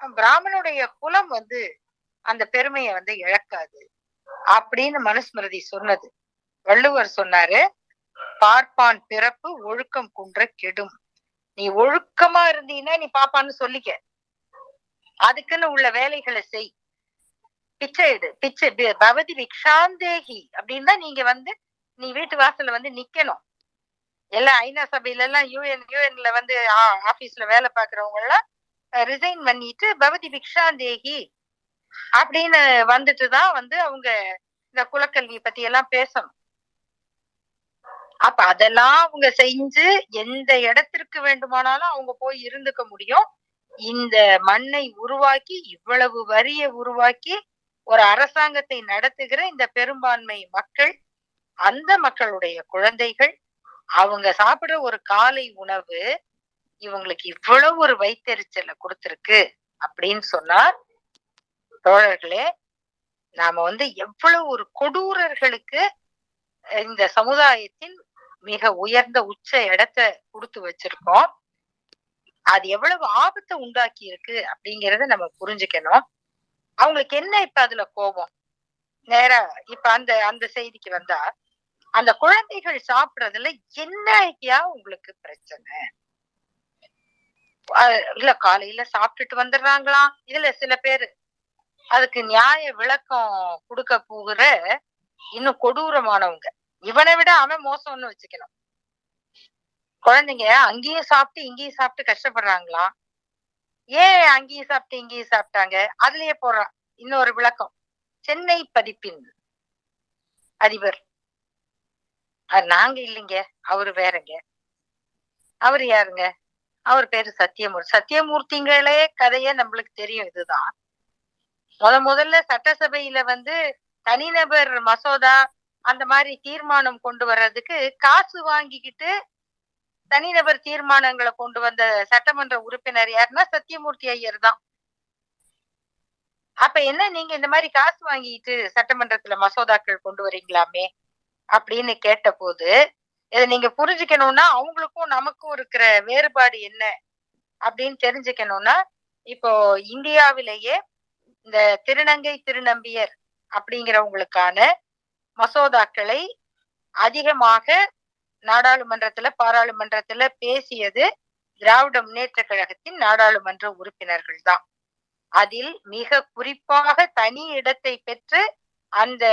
பிராமணனுடைய குலம் வந்து அந்த பெருமையை வந்து இழக்காது அப்படின்னு மனுஸ்மிருதி சொன்னது. வள்ளுவர் சொன்னாரு பார்ப்பான் பிறப்பு ஒழுக்கம் குன்ற கெடும். நீ ஒழுக்கமா இருந்தீன்னா நீ பாப்பான்னு சொல்லிக்க. அதுக்குன்னு உள்ள வேலைகளை செய். பிச்சை எடு பிச்சை பவதி விக்ஷாந்தேகி அப்படின்னா நீங்க வந்து நீ வீட்டு வாசல்ல வந்து நிக்கணும். எல்லாம் ஐநா சபையில எல்லாம் யூஎன் யூஎன்ல வந்து ஆபீஸ்ல வேலை பாக்குறவங்க எல்லாம் ரிசைன் பண்ணிட்டு பவதி பிக்ஷாந்தேகி அப்படின்னு வந்துட்டு தான் வந்து அவங்க இந்த குலக்கல்வி பத்தி எல்லாம் பேசணும். அப்ப அதெல்லாம் அவங்க செஞ்சு எந்த இடத்திற்கு வேண்டுமானாலும் அவங்க போய் இருந்துக்க முடியும். இந்த மண்ணை உருவாக்கி இவ்வளவு வரிய உருவாக்கி ஒரு அரசாங்கத்தை நடத்துகிற இந்த பெரும்பான்மை மக்கள் அந்த மக்களுடைய குழந்தைகள் அவங்க சாப்பிடுற ஒரு காலை உணவு இவங்களுக்கு இவ்வளவு ஒரு வைத்தறிச்சலை கொடுத்திருக்கு அப்படின்னு சொன்னா தோழர்களே நாம வந்து எவ்வளவு ஒரு கொடூரர்களுக்கு இந்த சமுதாயத்தின் மிக உயர்ந்த உச்ச இடத்தை கொடுத்து வச்சிருக்கோம். அது எவ்வளவு ஆபத்தை உண்டாக்கி இருக்கு அப்படிங்கறத நம்ம புரிஞ்சுக்கணும். அவங்களுக்கு என்ன இப்ப அதுல கோபம்? நேரா இப்ப அந்த அந்த செய்திக்கு வந்தா அந்த குழந்தைகள் சாப்பிடுறதுல என்ன உங்களுக்கு பிரச்சனை. இல்ல காலையில சாப்பிட்டுட்டு வந்துடுறாங்களாம் இதுல சில பேரு. அதுக்கு நியாய விளக்கம் கொடுக்க போகிற இன்னும் கொடூரமானவங்க. இவனை விட அவன் மோசம்னு வச்சுக்கணும். குழந்தைங்க அங்கேயும் சாப்பிட்டு இங்கேயும் சாப்பிட்டு கஷ்டப்படுறாங்களா? ஏன் அங்கேயும் சாப்பிட்டு இங்கேயும் சாப்பிட்டாங்க? அதுலயே போடுறான். இன்னொரு விளக்கம். சென்னை பதிப்பின் அதிபர். அது நாங்க இல்லைங்க. அவரு வேறங்க. அவர் யாருங்க? அவர் பேரு சத்தியமூர்த்தி சத்தியமூர்த்திங்களே கதையே நம்மளுக்கு தெரியும் இதுதான். முத முதல்ல சட்டசபையில வந்து தனிநபர் மசோதா அந்த மாதிரி தீர்மானம் கொண்டு வர்றதுக்கு காசு வாங்கிக்கிட்டு தனிநபர் தீர்மானங்களை கொண்டு வந்த சட்டமன்ற உறுப்பினர் யாருன்னா சத்தியமூர்த்தி ஐயர் தான். அப்ப என்ன நீங்க இந்த மாதிரி காசு வாங்கிட்டு சட்டமன்றத்துல மசோதாக்கள் கொண்டு வரீங்களாமே அப்படின்னு கேட்ட போது இதை நீங்க புரிஞ்சுக்கணும்னா அவங்களுக்கும் நமக்கும் இருக்கிற வேறுபாடு என்ன அப்படின்னு தெரிஞ்சுக்கணும்னா இப்போ இந்தியாவிலேயே இந்த திருநங்கை திருநம்பியர் அப்படிங்கிறவங்களுக்கான மசோதாக்களை அதிகமாக நாடாளுமன்றத்துல பாராளுமன்றத்துல பேசியது திராவிட முன்னேற்ற கழகத்தின் நாடாளுமன்ற உறுப்பினர்கள் தான். அதில் மிக குறிப்பாக தனி இடத்தை பெற்று அந்த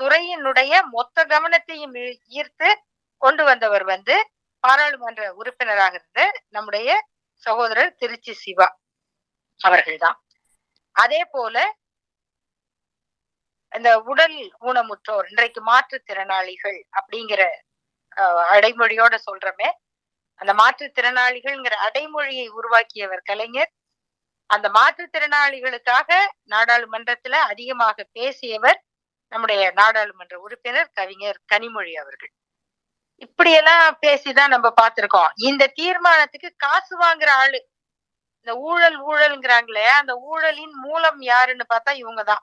துறையினுடைய மொத்த கவனத்தையும் ஈர்த்து கொண்டு வந்தவர் வந்து பாராளுமன்ற உறுப்பினராக இருந்த நம்முடைய சகோதரர் திருச்சி சிவா அவர்கள்தான். அதே போல இந்த உடல் ஊனமுற்றோர் இன்றைக்கு மாற்றுத்திறனாளிகள் அப்படிங்கிற அடைமொழியோட சொல்றமே அந்த மாற்றுத்திறனாளிகள்ங்கிற அடைமொழியை உருவாக்கியவர் கலைஞர். அந்த மாற்றுத்திறனாளிகளுக்காக நாடாளுமன்றத்துல அதிகமாக பேசியவர் நம்முடைய நாடாளுமன்ற உறுப்பினர் கவிஞர் கனிமொழி அவர்கள். இப்படியெல்லாம் பேசிதான் நம்ம பார்த்திருக்கோம். இந்த தீர்மானத்துக்கு காசு வாங்குற ஆளு இந்த ஊழல் ஊழல்ங்கிறாங்களே அந்த ஊழலின் மூலம் யாருன்னு பார்த்தா இவங்கதான்.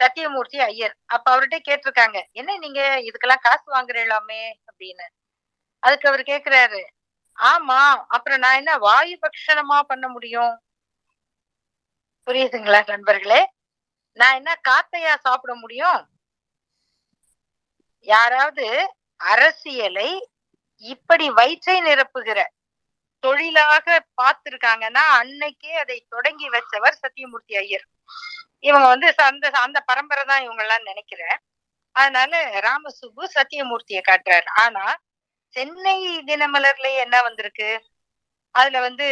சத்தியமூர்த்தி ஐயர். அப்ப அவர்கிட்ட கேட்டிருக்காங்க என்ன நீங்க இதுக்கெல்லாம் காசு வாங்குறீங்களாமே? அப்படின்னு. அதுக்கு அவர் கேக்குறாரு ஆமா அப்புறம் நான் என்ன வாயு பக்ஷணமா பண்ண முடியும்? புரியுதுங்களா நண்பர்களே? நான் என்ன காத்தையா சாப்பிட முடியும்? யாராவது அரசியலை இப்படி வயிற்றை நிரப்புகிற தொழிலாக பார்த்திருக்காங்கன்னா அன்னைக்கே அதை தொடங்கி வச்சவர் சத்தியமூர்த்தி ஐயர். இவங்க வந்து அந்த அந்த பரம்பரை தான் இவங்க எல்லாம் நினைக்கிறேன். அதனால ராமசுப்பு சத்தியமூர்த்தியை காட்டுறாரு. ஆனா சென்னை தினமலர்ல என்ன வந்திருக்கு? அதுல வந்து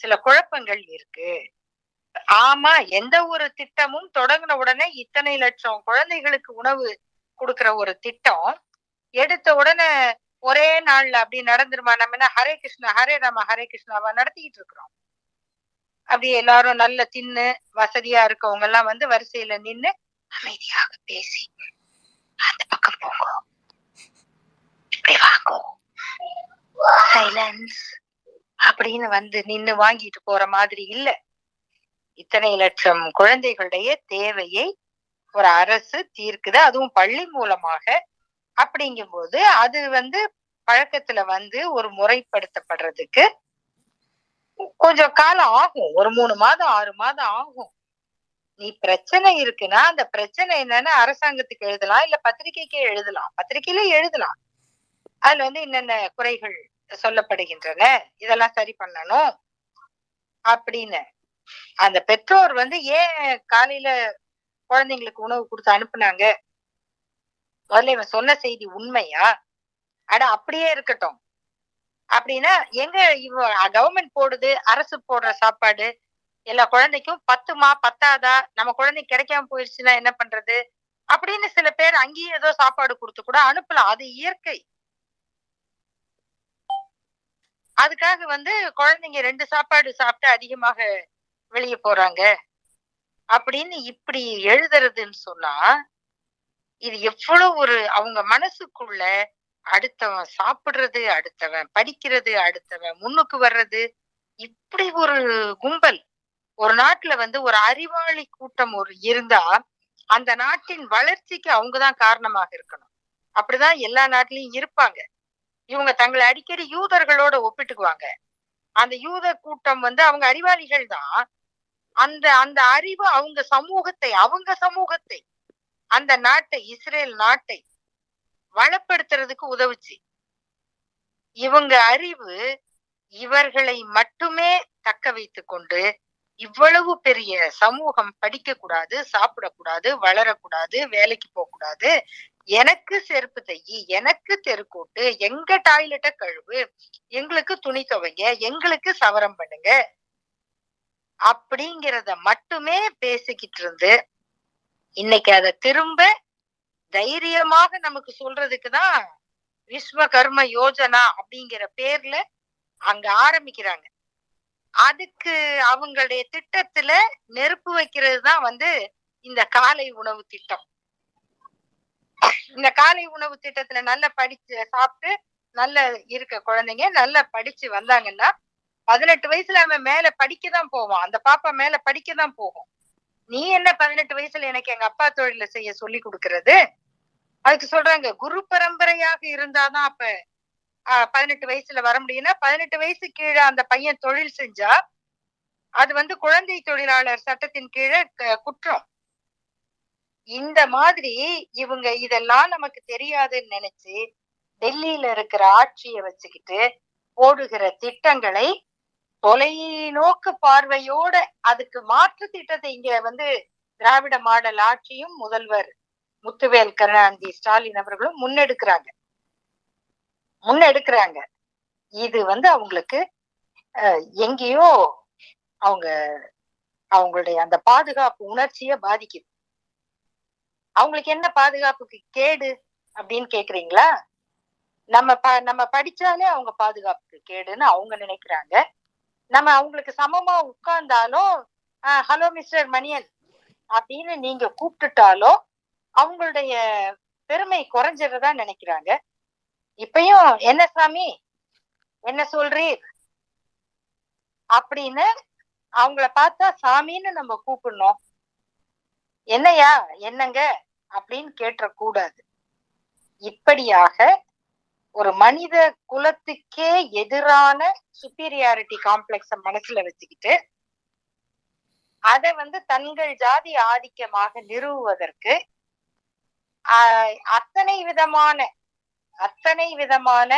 சில குழப்பங்கள் இருக்கு. ஆமா எந்த ஒரு திட்டமும் தொடங்கின உடனே இத்தனை லட்சம் குழந்தைகளுக்கு உணவு கொடுக்கிற ஒரு திட்டம் எடுத்த உடனே ஒரே நாள்ல அப்படி நடந்துருமா? நம்ம என்ன ஹரே கிருஷ்ணா ஹரே ராம ஹரே கிருஷ்ணாவா? நடத்திக்கிட்டு இருக்கிறோம். அப்படி எல்லாரும் நல்ல தின்னு வசதியா இருக்கவங்க எல்லாம் வந்து வரிசையில நின்னு அமைதியாக பேசி அந்த பக்கம் போங்க. இப்படி வாங்கோ. சைலன்ஸ் அப்படின்னு வந்து நின்னு வாங்கிட்டு போற மாதிரி இல்ல. இத்தனை லட்சம் குழந்தைகளுடைய தேவையை ஒரு அரசு தீர்க்குது. அதுவும் பள்ளி மூலமாக அப்படிங்கும்போது அது வந்து பழக்கத்துல வந்து ஒரு முறைப்படுத்தப்படுறதுக்கு கொஞ்சம் காலம் ஆகும். ஒரு மூணு மாதம் ஆறு மாதம் ஆகும். நீ பிரச்சனை இருக்குன்னா அந்த பிரச்சனை என்னன்னு அரசாங்கத்துக்கு எழுதலாம் இல்ல பத்திரிகைக்கு எழுதலாம். பத்திரிகையில எழுதலாம். அதுல வந்து என்னென்ன குறைகள் சொல்லப்படுகின்றன இதெல்லாம் சரி பண்ணணும் அப்படின்னு. அந்த பெற்றோர் வந்து ஏன் காலையில குழந்தைங்களுக்கு உணவு கொடுத்து அனுப்புனாங்க? முதல்ல இவன் சொன்ன செய்தி உண்மையா? அட அப்படியே இருக்கட்டும். அப்படின்னா எங்க இவ கவர்மெண்ட் போடுது அரசு போடுற சாப்பாடு எல்லா குழந்தைக்கும் பத்துமா பத்தாதா? நம்ம குழந்தை கிடைக்காம போயிடுச்சுன்னா என்ன பண்றது? அப்படின்னு சில பேர் அங்கேயே ஏதோ சாப்பாடு கொடுத்து கூட அனுப்பலாம். அது இயற்கை. அதுக்காக வந்து குழந்தைங்க ரெண்டு சாப்பாடு சாப்பிட்டு அதிகமாக வெளியே போறாங்க. அப்படின்னு இப்படி எழுதுறதுன்னு சொன்னா இது எவ்வளவு ஒரு அவங்க மனசுக்குள்ள அடுத்தவன் சாப்பிடுறது அடுத்தவன் படிக்கிறது அடுத்தவன் முன்னுக்கு வர்றது இப்படி ஒரு கும்பல். ஒரு நாட்டுல வந்து ஒரு அறிவாளி கூட்டம் ஒரு இருந்தா அந்த நாட்டின் வளர்ச்சிக்கு அவங்கதான் காரணமாக இருக்கணும். அப்படிதான் எல்லா நாட்டிலயும் இருப்பாங்க. இவங்க தங்களை அடிக்கடி யூதர்களோட ஒப்பிட்டுக்குவாங்க. அந்த யூத கூட்டம் வந்து அவங்க அறிவாளிகள் தான். அந்த அந்த அறிவு அவங்க சமூகத்தை அவங்க சமூகத்தை அந்த நாட்டை இஸ்ரேல் நாட்டை வளப்படுத்துறதுக்கு உதவுச்சு. இவங்க அறிவு இவர்களை மட்டுமே தக்க வைத்து கொண்டு இவ்வளவு பெரிய சமூகம் படிக்க கூடாது சாப்பிடக்கூடாது வளரக்கூடாது வேலைக்கு போகக்கூடாது. எனக்கு செருப்பு தையி எனக்கு தெருக்கூட்டு எங்க டாய்லெட்ட கழுவு எங்களுக்கு துணி துவைங்க எங்களுக்கு சவரம் பண்ணுங்க அப்படிங்கிறத மட்டுமே பேசிக்கிட்டு இருந்து இன்னைக்கு அதை திரும்ப தைரியமாக நமக்கு சொல்றதுக்கு தான் விஸ்வகர்ம யோஜனா அப்படிங்கிற பேர்ல அங்க ஆரம்பிக்கிறாங்க. அதுக்கு அவங்களுடைய திட்டத்துல நெருப்பு வைக்கிறது தான் வந்து இந்த காலை உணவு திட்டம். இந்த காலை உணவு திட்டத்துல நல்லா படிச்சு சாப்பிட்டு நல்ல இருக்க குழந்தைங்க நல்லா படிச்சு வந்தாங்கன்னா பதினெட்டு வயசுல அவன் மேல படிக்க தான் போவான். அந்த பாப்பா மேல படிக்க தான் போகும். நீ என்ன பதினெட்டு வயசுல எனக்கு எங்க அப்பா தொழில செய்ய சொல்லி கொடுக்கறது? அதுக்கு சொல்றாங்க குரு பரம்பரையாக இருந்தாதான் அப்ப பதினெட்டு வயசுல வர முடியும்னா பதினெட்டு வயசு கீழே அந்த பையன் தொழில் செஞ்சா அது வந்து குழந்தை தொழிலாளர் சட்டத்தின் கீழே குற்றம். இந்த மாதிரி இவங்க இதெல்லாம் நமக்கு தெரியாதுன்னு நினைச்சு டெல்லியில இருக்கிற ஆட்சியை வச்சுக்கிட்டு போடுகிற திட்டங்களை தொலைநோக்கு பார்வையோட அதுக்கு மாற்று திட்டத்தை இங்க வந்து திராவிட மாடல் ஆட்சியும் முதல்வர் முத்துவேல் கருணாநிதி ஸ்டாலின் அவர்களும் முன்னெடுக்கிறாங்க. முன்னெடுக்கிறாங்க. இது வந்து அவங்களுக்கு எங்கேயோ அவங்க அவங்களுடைய அந்த பாதுகாப்பு உணர்ச்சிய பாதிக்குது. அவங்களுக்கு என்ன பாதுகாப்புக்கு கேடு அப்படின்னு கேக்குறீங்களா? நம்ம ப நம்ம படிச்சாலே அவங்க பாதுகாப்புக்கு கேடுன்னு அவங்க நினைக்கிறாங்க. நம்ம அவங்களுக்கு சமமா உட்கார்ந்தாலும் ஹலோ மிஸ்டர் மணியன் அப்படின்னு நீங்க கூப்பிட்டுட்டாலும் அவங்களுடைய பெருமை குறைஞ்சிடறதா நினைக்கிறாங்க. இப்பயும் என்ன சாமி? என்ன சொல்றீர்? அப்படின்னு அவங்கள பார்த்தா சாமின்னு நம்ம கூப்பிடணும். என்னையா என்னங்க? அப்படின்னு கேட்டக்கூடாது இப்படியாக ஒரு மனித குலத்துக்கே எதிரான சுப்பீரியாரிட்டி காம்ப்ளெக்ஸ மனசுல வச்சுக்கிட்டு அதை வந்து தங்கள் ஜாதி ஆதிக்கமாக நிறுவுவதற்கு அத்தனை விதமான அத்தனை விதமான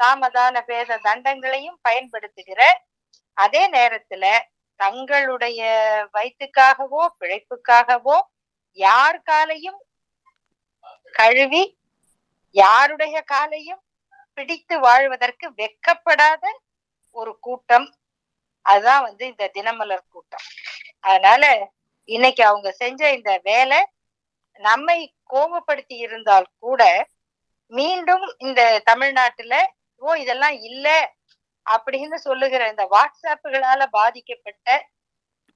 தாமதான பேத தண்டங்களையும் பயன்படுத்துகிற அதே நேரத்துல தங்களுடைய வயிற்றுக்காகவோ பிழைப்புக்காகவோ யார் காலையும் கழுவி யாருடைய காலையும் பிடித்து வாழ்வதற்கு வெக்கப்படாத ஒரு கூட்டம். அதுதான் வந்து இந்த தினமலர் கூட்டம். அதனால இன்னைக்கு அவங்க செஞ்ச இந்த வேலை நம்மை கோபப்படுத்தி இருந்தால் கூட மீண்டும் இந்த தமிழ்நாட்டுல ஓ இதெல்லாம் இல்ல அப்படின்னு சொல்லுகிற இந்த வாட்ஸ்அப்புகளால பாதிக்கப்பட்ட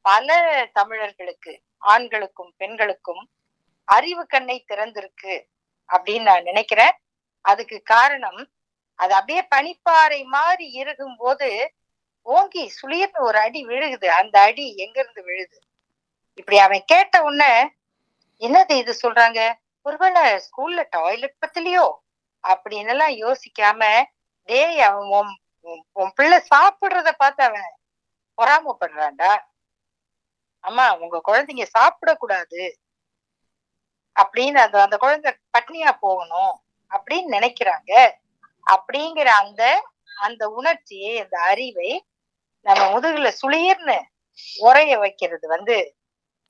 பல தமிழர்களுக்கு ஆண்களுக்கும் பெண்களுக்கும் அறிவு கண்ணை திறந்திருக்கு. அப்படின்னு நான் நினைக்கிறேன். அதுக்கு காரணம் அது அப்படியே பனிப்பாறை மாதிரி இருக்கும் போது ஓங்கி சுளீர்னு ஒரு அடி விழுகுது. அந்த அடி எங்க இருந்து விழுது? இப்படி அவன் கேட்ட உடனே என்னது இது சொல்றாங்க? ஒருவேளை ஸ்கூல்ல டாய்லெட் பத்திலையோ? அப்படின்னு எல்லாம் யோசிக்காம டேய் அவன் உன்- உன் பிள்ளை சாப்பிடுறத பார்த்து அவன் பொறாமப்படுறான்டா. அம்மா உங்க குழந்தைங்க சாப்பிடக்கூடாது. அப்படின்னு அந்த அந்த குழந்தை பட்னியா போகணும் அப்படின்னு நினைக்கிறாங்க. அப்படிங்கிற அந்த அந்த உணர்ச்சியை அந்த அறிவை நம்ம முதுகுல சுளீர்னு உரைய வைக்கிறது வந்து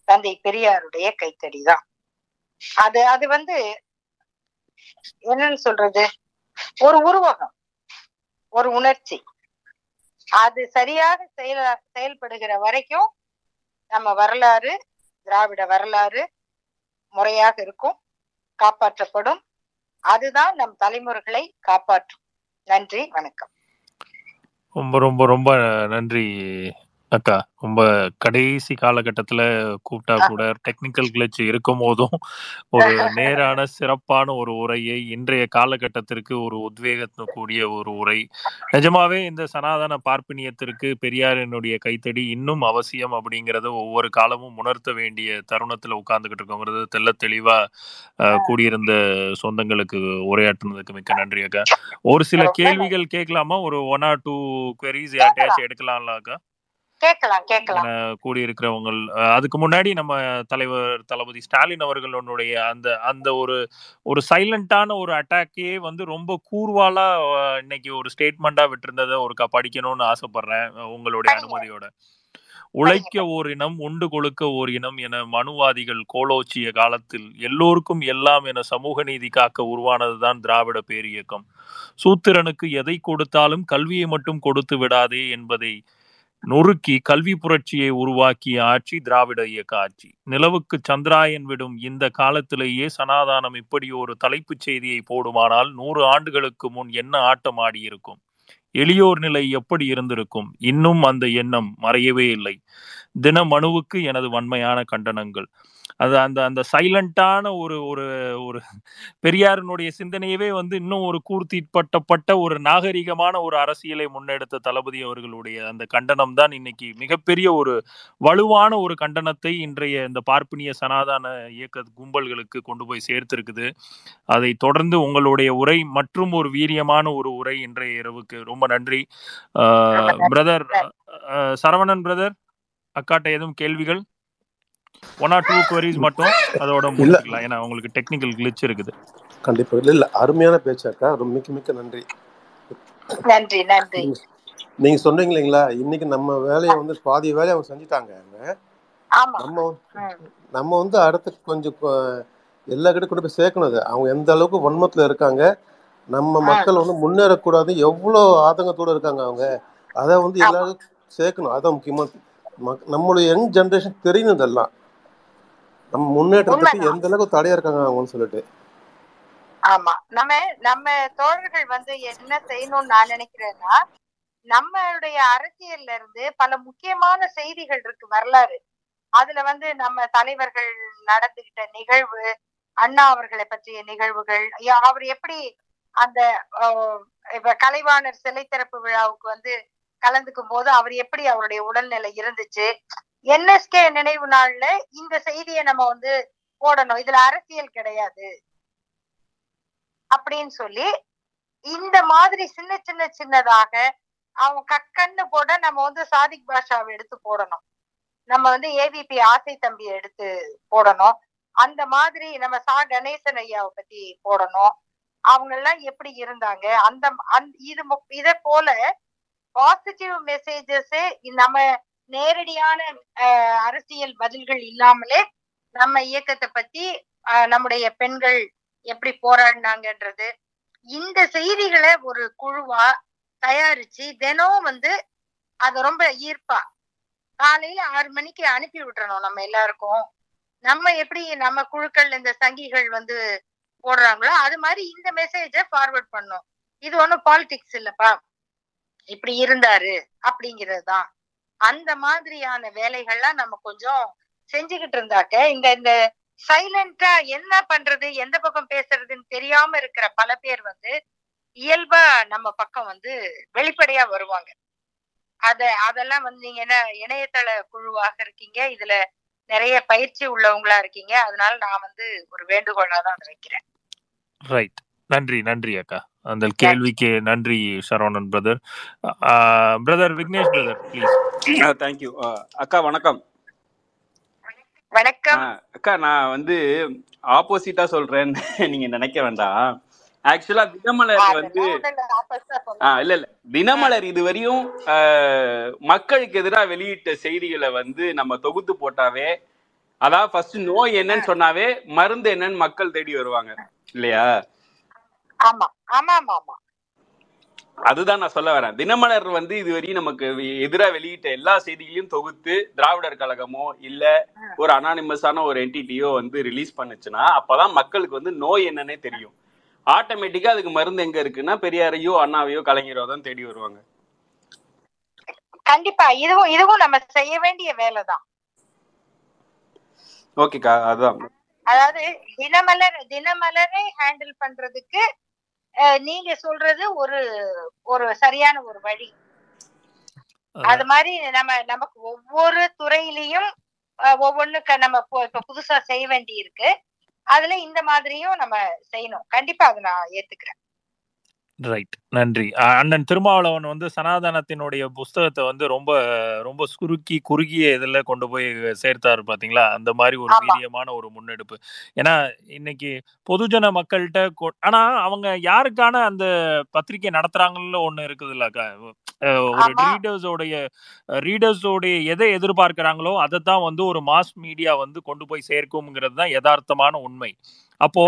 தந்தை பெரியாருடைய கைத்தடி தான் அது அது வந்து என்னன்னு சொல்றது? ஒரு உருவகம் ஒரு உணர்ச்சி. அது சரியாக செயல செயல்படுகிற வரைக்கும் நம்ம வரலாறு திராவிட வரலாறு முறையாக இருக்கும் காப்பாற்றப்படும். அதுதான் நம் தலைமுறைகளை காப்பாற்றும். நன்றி வணக்கம். ரொம்ப ரொம்ப ரொம்ப நன்றி அக்கா ரொம்ப கடைசி காலகட்டத்துல கூப்பிட்டா கூட டெக்னிக்கல் கிளச் இருக்கும் போதும். ஒரு நேரான சிறப்பான ஒரு உரையை இன்றைய காலகட்டத்திற்கு ஒரு உத்வேகத்து கூடிய ஒரு உரை. நிஜமாவே இந்த சனாதன பார்ப்பினியத்திற்கு பெரியாரினுடைய கைத்தடி இன்னும் அவசியம் அப்படிங்கறத ஒவ்வொரு காலமும் உணர்த்த வேண்டிய தருணத்துல உட்கார்ந்துகிட்டு இருக்கோங்கிறது தெள்ள தெளிவா அஹ், கூடியிருந்த சொந்தங்களுக்கு உரையாற்றுனதுக்கு மிக்க நன்றி அக்கா. ஒரு சில கேள்விகள் கேட்கலாமா? ஒரு ஒன் ஆர் டூ queries யார்ட்டையாச்சும் எடுக்கலாம்ல அக்கா? கேட்கலாம் கேட்கலாம். அஹ், அதுக்கு முன்னாடி நம்ம தலைவர் தளபதி ஸ்டாலின் அவர்களுடைய அந்த அந்த ஒரு ஒரு சைலண்டான ஒரு அட்டாக்கே வந்து ரொம்ப கூர்வாலா இன்னைக்கு ஒரு ஸ்டேட்மெண்டா விட்டிருந்ததை ஒருக்கா படிக்கணும்னு ஆசைப்படுறேன் உங்களுடைய. அனுமதியோட. உழைக்க ஓர் இனம் உண்டு கொழுக்க ஓர் இனம் என மனுவாதிகள் கோலோச்சிய காலத்தில் எல்லோருக்கும் எல்லாம் என சமூக நீதி காக்க உருவானதுதான் திராவிட பேரியக்கம். சூத்திரனுக்கு எதை கொடுத்தாலும் கல்வியை மட்டும் கொடுத்து விடாதே என்பதை நொறுக்கி கல்வி புரட்சியை உருவாக்கிய ஆட்சி திராவிட இயக்க ஆட்சி. நிலவுக்கு சந்திராயன் விடும் இந்த காலத்திலேயே சனாதானம் இப்படி ஒரு தலைப்புச் செய்தியை போடுமானால் நூறு ஆண்டுகளுக்கு முன் என்ன ஆட்டம் ஆடியிருக்கும்? எளியோர் நிலை எப்படி இருந்திருக்கும்? இன்னும் அந்த எண்ணம் மறையவே இல்லை. தின மனுவுக்கு எனது வன்மையான கண்டனங்கள். அது அந்த அந்த சைலண்டான ஒரு ஒரு ஒரு பெரியாரினுடைய சிந்தனையவே வந்து இன்னும் ஒரு கூர்த்திப்பட்டப்பட்ட ஒரு நாகரிகமான ஒரு அரசியலை முன்னெடுத்த தளபதி அவர்களுடைய அந்த கண்டனம் தான் இன்னைக்கு மிகப்பெரிய ஒரு வலுவான ஒரு கண்டனத்தை இன்றைய இந்த பார்ப்பினிய சனாதான இயக்க கும்பல்களுக்கு கொண்டு போய் சேர்த்திருக்குது. அதை தொடர்ந்து உங்களுடைய உரை மற்றும் ஒரு வீரியமான ஒரு உரை இன்றைய இரவுக்கு ரொம்ப நன்றி. பிரதர் சரவணன் பிரதர் அக்காட்ட எதுவும் கேள்விகள்? ஒன் ஆர் டூ queries மட்டும் அதோட முடிச்சுக்கலாம் ஏன்னா உங்களுக்கு டெக்னிக்கல் glitch இருக்குது. கண்டிப்பா. இல்ல இல்ல. அருமையான பேச்சாக்கா ரொம்ப மிக்க மிக்க நன்றி. நன்றி நன்றி. நீங்க சொன்னீங்க இல்லைங்களா? இன்னைக்கு நம்ம வேலையை வந்து பாதி வேலையை அவங்க செஞ்சுட்டாங்க. நம்ம. நம்ம வந்து அடுத்து கொஞ்சம் எல்லா கிட்ட கொண்டு போய் சேர்க்கணும் அது அவங்க எந்த அளவுக்கு வன்மத்துல இருக்காங்க? நம்ம மக்கள் வந்து முன்னேறக்கூடாது. எவ்வளவு ஆதங்கத்தோட இருக்காங்க அவங்க? அதை வந்து. எல்லாரும் சேர்க்கணும். அதான் முக்கியமா. மக்- நம்மளுடைய யங் ஜெனரேஷன் தெரியணும் இதெல்லாம். நம்ம முன்னேற்றத்துக்கு. எந்த அளவுக்கு தடையா இருக்காங்க அவங்கன்னு சொல்லிட்டு. ஆமா. நம்ம நம்ம தோழர்கள் வந்து என்ன செய்யணும்னு நான் நினைக்கிறேன்னா நம்மளுடைய அரசியல்ல இருந்து பல முக்கியமான செய்திகள் இருக்கு வரலாறு. அதுல வந்து நம்ம தலைவர்கள் நடந்துகிட்ட நிகழ்வு அண்ணா அவர்களை பற்றிய நிகழ்வுகள் அவர் எப்படி அந்த கலைவாணர் சிலை திறப்பு விழாவுக்கு வந்து கலந்துக்கும் போது அவர் எப்படி அவருடைய உடல்நிலை இருந்துச்சு என்எஸ்கே நினைவு நாள்ல இந்த செய்தியை நம்ம வந்து போடணும். இதுல அரசியல் கிடையாது. அப்படின்னு சொல்லி இந்த மாதிரி சின்ன சின்ன சின்னதாக அவங்க கக்கன்னு போட நம்ம வந்து சாதிக் பாஷாவை எடுத்து போடணும். நம்ம வந்து ஏவிபி ஆசை தம்பியை எடுத்து போடணும். அந்த மாதிரி நம்ம சா கணேசன் ஐயாவை பத்தி போடணும். அவங்க எல்லாம் எப்படி இருந்தாங்க? அந்த இது இதை இத போல பாசிட்டிவ் மெசேஜஸ் நம்ம நேரடியான அஹ், அரசியல் பதில்கள் இல்லாமலே நம்ம இயக்கத்தை பத்தி அஹ், நம்முடைய பெண்கள் எப்படி போராடினாங்கன்றது. இந்த செய்திகளை ஒரு குழுவா தயாரிச்சு தினம் வந்து அத ரொம்ப ஈர்ப்பா. காலையில ஆறு மணிக்கு அனுப்பி விட்டுறணும் நம்ம எல்லாருக்கும். நம்ம எப்படி நம்ம குழுக்கள் இந்த சங்கிகள் வந்து போடுறாங்களோ அது மாதிரி இந்த மெசேஜ ஃபார்வர்ட் பண்ணும் இது ஒண்ணும் பாலிடிக்ஸ் இல்லப்பா. இப்படி இருந்தாரு அப்படிங்கிறது தான். அந்த மாதிரியான வேலைகள்லாம் நம்ம கொஞ்சம் செஞ்சுக்கிட்டு இருந்தாக்க இந்த இந்த சைலண்டா என்ன பண்றது எந்த பக்கம் பேசுறதுன்னு தெரியாம இருக்கிற பல பேர் வந்து இயல்பா நம்ம பக்கம் வந்து வெளிப்படையா வருவாங்க. அத அதெல்லாம் வந்து நீங்க என்ன இணையதள குழுவாக இருக்கீங்க இதுல நிறைய பயிற்சி உள்ளவங்களா இருக்கீங்க அதனால நான் வந்து ஒரு வேண்டுகோளா தான் அதை வைக்கிறேன். ரைட் நன்றி நன்றி அக்கா. அந்த கேள்விக்கு நன்றி Saravanan brother brother Vignesh brother please thank you அக்கா வணக்கம். வணக்கம். அக்கா நான் வந்து ஆப்போசிட்டா சொல்றேன்னு நீங்க நினைக்க வேண்டாம். ஆக்சுவலா தினமலர் வந்து அதெல்லாம் முதல்ல opposite ஆ ஆ சொல்லுங்க. இல்ல இல்ல. தினமலர் இதுவரையும் மக்களுக்கு எதிராக வெளியிட்ட செய்திகளை வந்து நம்ம தொகுத்து போட்டாவே அதாவது ஃபர்ஸ்ட் நோய் என்னன்னு சொன்னாவே மருந்து என்னன்னு மக்கள் தேடி வருவாங்க இல்லையா? ஆமா ஆமா ஆமா ஆமா. அதுதான் நான் சொல்ல வரேன். தினமலர் வந்து இதுவரையும் நமக்கு எதிராக வெளியிட்ட எல்லா செய்திகளையும் தொகுத்து திராவிடர் கழகமோ இல்ல ஒரு அனானிமஸான ஒரு என்டிட்டியோ வந்து ரிலீஸ் பண்ணுச்சுன்னா அப்பதான் மக்களுக்கு வந்து நோய் என்னன்னே தெரியும். ஆட்டோமேட்டிக்கா அதுக்கு மருந்து எங்க இருக்குன்னா பெரியாரையோ அண்ணாவையோ கலைஞரோ தான் தேடி வருவாங்க. கண்டிப்பா. இதுவும் இதுவும் நம்ம செய்ய வேண்டிய வேலைதான். ஓகேக்கா அதுதான் அதாவது தினமலர் தினமலரை ஹேண்டில் பண்றதுக்கு நீங்க சொல்றது ஒரு ஒரு சரியான ஒரு வழி. அது மாதிரி நம்ம நமக்கு ஒவ்வொரு துறையிலையும் ஒவ்வொன்றுக்கு நம்ம இப்ப புதுசா செய்ய வேண்டி இருக்கு அதுல இந்த மாதிரியும் நம்ம செய்யணும். கண்டிப்பா அதை நான் ஏத்துக்கிறேன். ரைட் நன்றி. அண்ணன் திருமாவளவன் வந்து சனாதனத்தினுடைய புஸ்தகத்தை வந்து ரொம்ப ரொம்ப சுருக்கி குறுகிய இதுல கொண்டு போய் சேர்த்தாரு பாத்தீங்களா? அந்த மாதிரி ஒரு. வீரியமான ஒரு முன்னெடுப்பு. ஏன்னா இன்னைக்கு பொதுஜன மக்கள்கிட்ட கொ- ஆனா அவங்க யாருக்கான அந்த பத்திரிகை நடத்துறாங்கன்னு ஒண்ணு இருக்குதுல்லக்கா ஒரு. ரீடர்ஸோடைய ரீடர்ஸோடைய எதை எதிர்பார்க்கறாங்களோ அதை தான் வந்து ஒரு மாஸ் மீடியா வந்து கொண்டு போய் சேர்க்கும்ங்கிறது தான் யதார்த்தமான உண்மை. அப்போ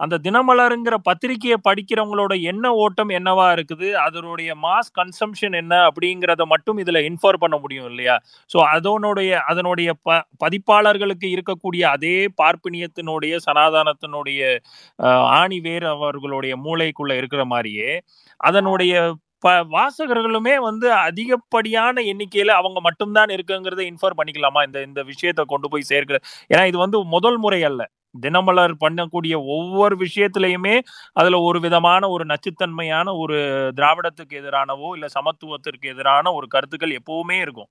அந்த தினமலருங்கிற பத்திரிகையை படிக்கிறவங்களோட எண்ண ஓட்டம் என்னவா இருக்குது அதனுடைய மாஸ் கன்சம்ஷன் என்ன அப்படிங்கிறத மட்டும் இதுல இன்ஃபார் பண்ண முடியும் இல்லையா? ஸோ அதனுடைய அதனுடைய ப பதிப்பாளர்களுக்கு இருக்கக்கூடிய அதே பார்ப்பினியத்தினுடைய சனாதானத்தினுடைய ஆணி வேர் அவர்களுடைய மூளைக்குள்ள இருக்கிற மாதிரியே அதனுடைய ப வாசகர்களுமே வந்து அதிகப்படியான எண்ணிக்கையில அவங்க மட்டும்தான் இருக்குங்கிறத இன்ஃபார் பண்ணிக்கலாமா? இந்த இந்த விஷயத்தை கொண்டு போய் சேர்க்கிற ஏன்னா இது வந்து முதல் முறை அல்ல. தினமலர் பண்ணக்கூடிய ஒவ்வொரு விஷயத்திலையுமே அதுல ஒரு விதமான ஒரு நச்சுத்தன்மையான ஒரு திராவிடத்துக்கு எதிரானவோ இல்ல சமத்துவத்திற்கு எதிரான ஒரு கருத்துக்கள் எப்பவுமே இருக்கும்.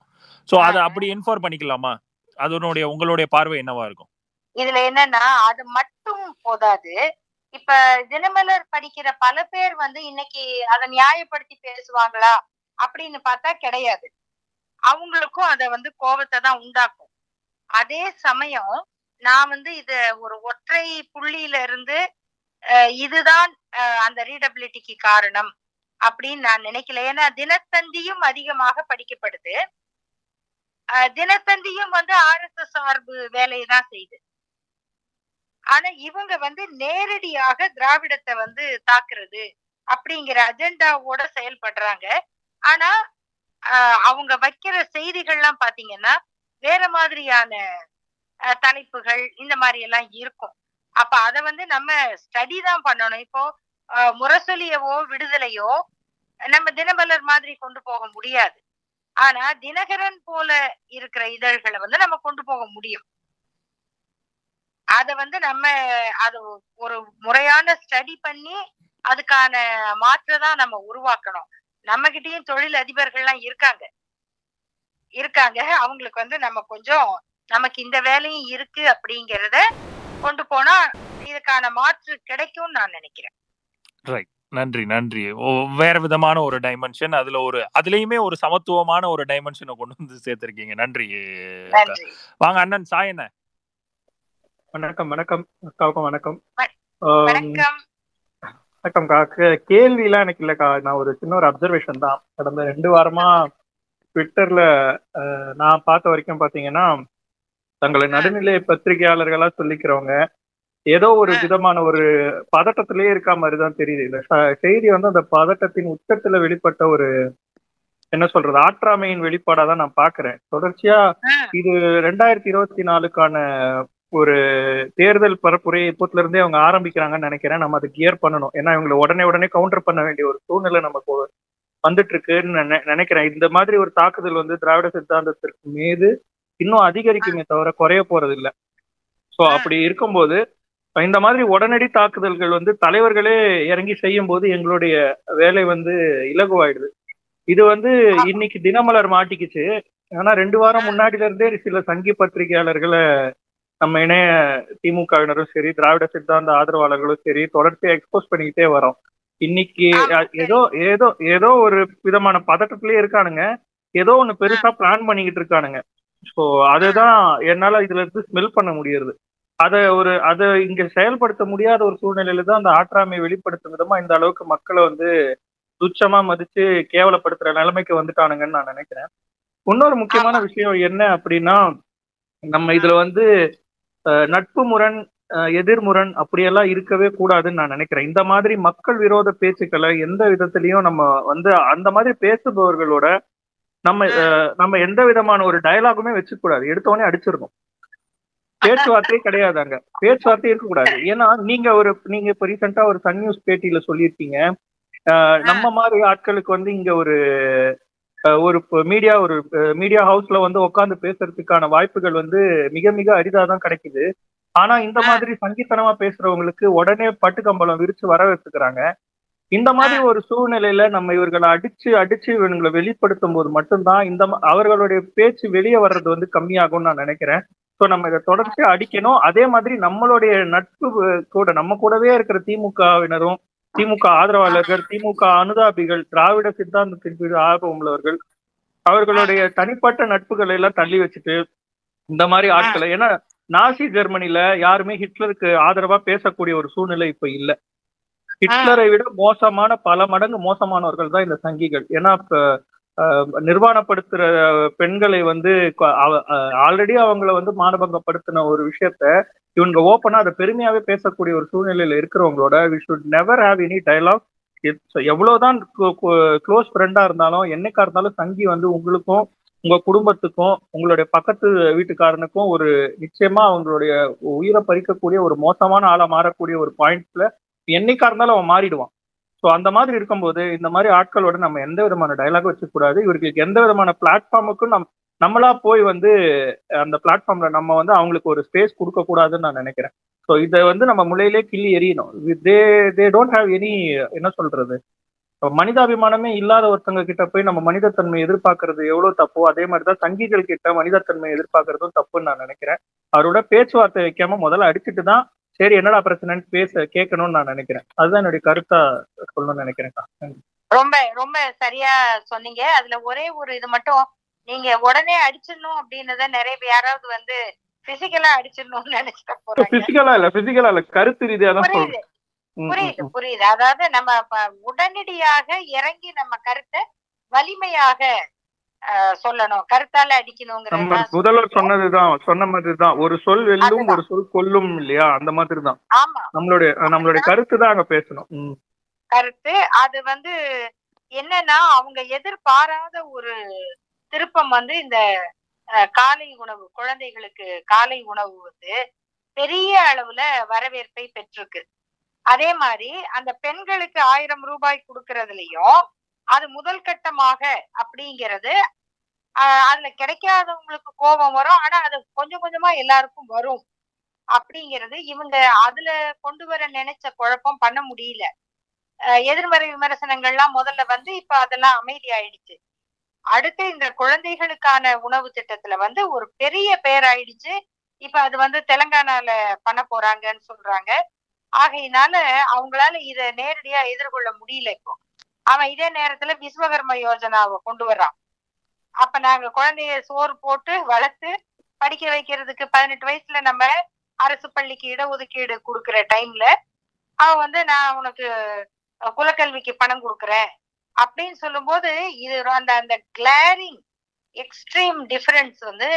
சோ அதை அப்படி இன்ஃபார் பண்ணிக்கலாமா? அதனுடைய உங்களுடைய பார்வை என்னவா இருக்கும்? இதுல என்னன்னா அது மட்டும் போதாது. இப்ப தினமலர் படிக்கிற பல பேர் வந்து இன்னைக்கு அதை நியாயப்படுத்தி பேசுவாங்களா அப்படின்னு பார்த்தா கிடையாது. அவங்களுக்கும் அத வந்து கோபத்தை தான் உண்டாக்கும். அதே சமயம் நான் வந்து இத ஒரு ஒற்றை புள்ளியில இருந்து இதுதான் அந்த ரீடபிலிட்டிக்கு காரணம் அப்படின்னு நான் நினைக்கல. ஏன்னா தினத்தந்தியும் அதிகமாக படிக்கப்படுது. தினத்தந்தியும் வந்து ஆர்எஸ்எஸ் சார்பு வேலையை தான் செய்யுது. ஆனா இவங்க வந்து நேரடியாக திராவிடத்தை வந்து தாக்குறது அப்படிங்கிற அஜெண்டாவோட செயல்படுறாங்க. ஆனா அவங்க வைக்கிற செய்திகள்லாம் பாத்தீங்கன்னா வேற மாதிரியான தலைப்புகள் இந்த மாதிரி எல்லாம் இருக்கும். அப்ப அத வந்து நம்ம ஸ்டடி தான் பண்ணணும். இப்போ முரசொலியவோ விடுதலையோ நம்ம தினமலர் மாதிரி கொண்டு போக முடியாது. ஆனா தினகரன் போல இருக்கிற இதழ்களை வந்து நம்ம கொண்டு போக முடியும். அத வந்து நம்ம அது ஒரு முறையான ஸ்டடி பண்ணி அதுக்கான மாற்ற தான் நம்ம உருவாக்கணும். நம்ம கிட்டயும் தொழில் அதிபர்கள்லாம் இருக்காங்க. இருக்காங்க. அவங்களுக்கு வந்து நம்ம கொஞ்சம் நமக்கு இந்த வேலையும் இருக்கு அப்படிங்கறத கொண்டு போனா இதுக்கான மாற்று கிடைக்கும்னு நான் நினைக்கிறேன். ரைட் நன்றி நன்றி. வேற விதமான ஒரு டைமென்ஷன் அதுல ஒரு அதுலயுமே ஒரு சமத்துவமான ஒரு டைமென்ஷனை கொண்டு வந்து சேர்த்திருக்கீங்க. நன்றி. வாங்க அண்ணன் சாய் என்ன வணக்கம் வணக்கம். அக்காவுக்கும் வணக்கம். வ- ஆம், வணக்கம். வணக்கம்க்கா கே- கேள்விலாம் எனக்கு இல்லக்கா. நான் ஒரு சின்ன ஒரு அப்சர்வேஷன் தான். கடந்த ரெண்டு வாரமா ட்விட்டர்ல நான் பார்த்த வரைக்கும் பாத்தீங்கன்னா தங்களை நடுநிலை பத்திரிகையாளர்களா சொல்லிக்கிறவங்க ஏதோ ஒரு. விதமான ஒரு பதட்டத்திலேயே இருக்கா மாதிரி தான் தெரியுது இந்த செய்தி வந்து அந்த பதட்டத்தின் உச்சத்துல வெளிப்பட்ட ஒரு என்ன சொல்றது ஆற்றாமையின் வெளிப்பாடா தான் நான் பாக்குறேன். தொடர்ச்சியா இது ரெண்டாயிரத்தி இருபத்தி நாலுக்கான ஒரு தேர்தல் பரப்புரை இப்போத்துல இருந்தே அவங்க ஆரம்பிக்கிறாங்கன்னு நினைக்கிறேன். நம்ம அதை கியர் பண்ணணும். ஏன்னா இவங்களை உடனே உடனே கவுண்டர் பண்ண வேண்டிய ஒரு சூழ்நிலை நமக்கு வந்துட்டு இருக்குன்னு நினை- நினைக்கிறேன். இந்த மாதிரி ஒரு தாக்குதல் வந்து திராவிட சித்தாந்தத்திற்கு மீது இன்னும் அதிகரிக்குமே தவிர குறைய போறது இல்ல சோ அப்படி இருக்கும்போது இந்த மாதிரி உடனடி தாக்குதல்கள் வந்து தலைவர்களே இறங்கி செய்யும் போது எங்களுடைய வேலை வந்து இலகுவாயிடுது. இது வந்து இன்னைக்கு தினமலர் மாட்டிக்கிச்சு. ஆனா ரெண்டு வாரம் முன்னாடில இருந்தே சில சங்கி பத்திரிகையாளர்களை நம்ம இணைய திமுகவினரும் சரி திராவிட சித்தாந்த ஆதரவாளர்களும் சரி தொடர்ச்சியா எக்ஸ்போஸ் பண்ணிக்கிட்டே வரோம். இன்னைக்கு ஏதோ ஏதோ ஏதோ ஒரு விதமான பதட்டத்திலேயே இருக்கானுங்க. ஏதோ ஒண்ணு பெருசா பிளான் பண்ணிக்கிட்டு இருக்கானுங்க. ஸோ அதுதான் என்னால இதுல இருந்து ஸ்மெல் பண்ண முடியுது அதை ஒரு அதை இங்க செயல்படுத்த முடியாத ஒரு சூழ்நிலையில தான் அந்த ஆற்றாமையை வெளிப்படுத்தும் விதமா இந்த அளவுக்கு மக்களை வந்து துச்சமா மதிச்சு கேவலப்படுத்துற நிலைமைக்கு வந்துட்டானுங்கன்னு நான் நினைக்கிறேன். இன்னொரு முக்கியமான விஷயம் என்ன அப்படின்னா நம்ம இதுல வந்து நட்பு முரண் எதிர்முரண் அப்படியெல்லாம் இருக்கவே கூடாதுன்னு நான் நினைக்கிறேன். இந்த மாதிரி மக்கள் விரோத பேச்சுக்களை எந்த விதத்திலையும் நம்ம வந்து அந்த மாதிரி பேசுபவர்களோட நம்ம நம்ம எந்த விதமான ஒரு டயலாகுமே வச்சுக்க கூடாது எடுத்தோடனே அடிச்சிடணும். பேச்சுவார்த்தையே கிடையாது அங்க. பேச்சுவார்த்தை இருக்கக்கூடாது. ஏன்னா நீங்க ஒரு நீங்க இப்ப ரீசெண்டா ஒரு சன் நியூஸ் பேட்டியில சொல்லியிருக்கீங்க. நம்ம மாதிரி ஆட்களுக்கு வந்து இங்க ஒரு ஒரு மீடியா ஒரு மீடியா ஹவுஸ்ல வந்து உட்காந்து பேசுறதுக்கான வாய்ப்புகள் வந்து மிக மிக அரிதா தான் கிடைக்குது. ஆனா இந்த மாதிரி சங்கித்தனமா பேசுறவங்களுக்கு உடனே பட்டுக்கம்பளம் விரிச்சு வர வச்சுக்கிறாங்க. இந்த மாதிரி ஒரு சூழ்நிலையில நம்ம இவர்களை அடிச்சு அடிச்சு இவங்களை வெளிப்படுத்தும் போது மட்டும்தான் இந்த அவர்களுடைய பேச்சு வெளியே வர்றது வந்து கம்மியாகும்னு நான் நினைக்கிறேன். ஸோ நம்ம இதை தொடர்ச்சியா அடிக்கணும். அதே மாதிரி நம்மளுடைய நட்பு கூட நம்ம கூடவே இருக்கிற திமுகவினரும் திமுக ஆதரவாளர்கள் திமுக அனுதாபிகள் திராவிட சித்தாந்தத்தின் ஆர்வம் உள்ளவர்கள் அவர்களுடைய தனிப்பட்ட நட்புகளை எல்லாம் தள்ளி வச்சுட்டு இந்த மாதிரி ஆட்களை ஏன்னா நாசி ஜெர்மனில யாருமே ஹிட்லருக்கு ஆதரவா பேசக்கூடிய ஒரு சூழ்நிலை இப்ப இல்ல. ஹிட்லரை விட மோசமான பல மடங்கு மோசமானவர்கள் தான் இந்த சங்கிகள். ஏன்னா நிர்வாணப்படுத்துற பெண்களை வந்து ஆல்ரெடி அவங்கள வந்து மானபங்கப்படுத்தின ஒரு விஷயத்த இவங்க ஓப்பனா அதை பெருமையாவே பேசக்கூடிய ஒரு சூழ்நிலையில இருக்கிறவங்களோட we should never have any dialogue எவ்வளவுதான் க்ளோஸ் ஃப்ரெண்டா இருந்தாலும் என்னைக்கா இருந்தாலும் சங்கி வந்து உங்களுக்கும் உங்க குடும்பத்துக்கும் உங்களுடைய பக்கத்து வீட்டுக்காரனுக்கும் ஒரு நிச்சயமா அவங்களுடைய உயிரை பறிக்கக்கூடிய ஒரு மோசமான ஆளா மாறக்கூடிய ஒரு பாயிண்ட்ல என்னைக்கா இருந்தாலும் அவன் மாறிடுவான். ஸோ அந்த மாதிரி இருக்கும்போது இந்த மாதிரி ஆட்களோட நம்ம எந்த விதமான டைலாக் வச்சுக்கூடாது. இவர்களுக்கு எந்த விதமான பிளாட்ஃபார்முக்கும் நம் நம்மளா போய் வந்து அந்த பிளாட்ஃபார்ம்ல நம்ம வந்து அவங்களுக்கு ஒரு ஸ்பேஸ் கொடுக்க கூடாதுன்னு நான் நினைக்கிறேன். ஸோ இதை வந்து நம்ம முளையிலே கிள்ளி எரியணும் they they don't have any என்ன சொல்றது? மனிதாபிமானமே இல்லாத ஒருத்தங்க கிட்ட போய் நம்ம மனிதத்தன்மை எதிர்பார்க்கறது எவ்வளவு தப்போ அதே மாதிரிதான் சங்கிகள் கிட்ட மனிதத்தன்மை எதிர்பார்க்கறதும் தப்புன்னு நான் நினைக்கிறேன். அவரோட பேச்சுவார்த்தை வைக்காம முதல்ல அடிச்சுட்டு தான் சரி என்னடா பிரச்சனைன்னு பேச கேட்கணும்னு நான் நினைக்கிறேன். அதுதான் என்னுடைய கருத்தா சொல்லணும்னு நினைக்கிறேன்க்கா நன்றி. ரொம்ப ரொம்ப சரியா சொன்னீங்க. அதுல ஒரே ஒரு இது மட்டும் நீங்க உடனே அடிச்சிடணும் அப்படின்னத நிறைய பேர் யாராவது வந்து பிசிக்கலா அடிச்சிடணும்னு நினைச்சிட்டு போறாங்க. பிசிக்கலா இல்ல பிசிக்கலா இல்ல கருத்து ரீதியா தான் புரியுது புரியுது. புரியுது. அதாவது நம்ம உடனடியாக இறங்கி நம்ம கருத்தை வலிமையாக சொல்லணும். கருத்தால நம்ம அடிக்கணுங்கிறது முதல்வர் சொன்னதுதான் சொன்ன மாதிரிதான். ஒரு சொல் வெல்லும். ஒரு சொல் கொல்லும் இல்லையா? அந்த மாதிரி தான் ஆமா. நம்மளுடைய நம்மளுடைய கருத்து தான் அங்க பேசணும். கருத்து அது வந்து என்னன்னா அவங்க எதிர்பாராத ஒரு திருப்பம் வந்து இந்த காலை உணவு குழந்தைகளுக்கு காலை உணவு வந்து பெரிய அளவுல வரவேற்பை பெற்றிருக்கு. அதே மாதிரி அந்த பெண்களுக்கு ஆயிரம் ரூபாய் கொடுக்கறதுலயும் அது முதல் கட்டமாக அப்படிங்கிறது அதுல கிடைக்காதவங்களுக்கு கோபம் வரும். ஆனா அது கொஞ்சம் கொஞ்சமா எல்லாருக்கும் வரும் அப்படிங்கிறது இவங்க அதுல கொண்டு வர நினைச்ச குழப்பம் பண்ண முடியல. அஹ் எதிர்மறை விமர்சனங்கள்லாம் முதல்ல வந்து இப்ப அதெல்லாம் அமைதி ஆயிடுச்சு அடுத்து இந்த குழந்தைகளுக்கான உணவு திட்டத்துல வந்து ஒரு பெரிய பேர் ஆயிடுச்சு இப்ப அது வந்து தெலங்கானால பண்ண போறாங்கன்னு சொல்றாங்க. ஆகையினால அவங்களால இத நேரடியா எதிர்கொள்ள முடியல இப்போ. அவன் இதே நேரத்துல விஸ்வகர்ம யோஜனாவை கொண்டு வர்றான். அப்ப நாங்க குழந்தைய சோறு போட்டு வளர்த்து படிக்க வைக்கிறதுக்கு பதினெட்டு வயசுல நம்ம அரசு பள்ளிக்கு இடஒதுக்கீடு கொடுக்குற டைம்ல அவன் வந்து நான் உனக்கு குலக்கல்விக்கு பணம் கொடுக்குறேன். அப்படின்னு சொல்லும்போது இது அந்த அந்த கிளாரிங் எக்ஸ்ட்ரீம் டிஃபரன்ஸ் வந்து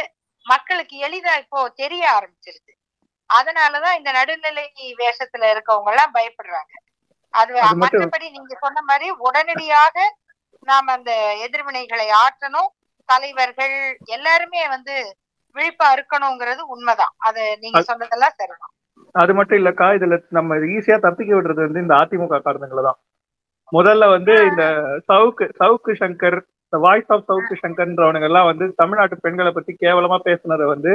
மக்களுக்கு எளிதா இப்போ தெரிய ஆரம்பிச்சிருது அதனாலதான் இந்த நடுநிலை வேஷத்துல இருக்கவங்க எல்லாம் பயப்படுறாங்க. அது மற்றபடி நீங்க சொன்ன மாதிரி உடனடியாக நாம அந்த எதிர்வினைகளை ஆற்றணும். தலைவர்கள் எல்லாருமே வந்து விழிப்பா இருக்கணுங்கிறது உண்மைதான். அது நீங்க சொன்னதெல்லாம் சரிதான். அது மட்டும் இல்லக்கா இதுல நம்ம ஈஸியா தப்பிக்க விடுறது வந்து இந்த அதிமுக காரணங்களை தான். முதல்ல வந்து இந்த சவுக்கு சவுக்கு சங்கர் இந்த வாய்ஸ் ஆஃப் சவுக்கு சங்கர்ன்றவனுங்க எல்லாம் வந்து தமிழ்நாட்டு பெண்களை பத்தி கேவலமா பேசுனதை வந்து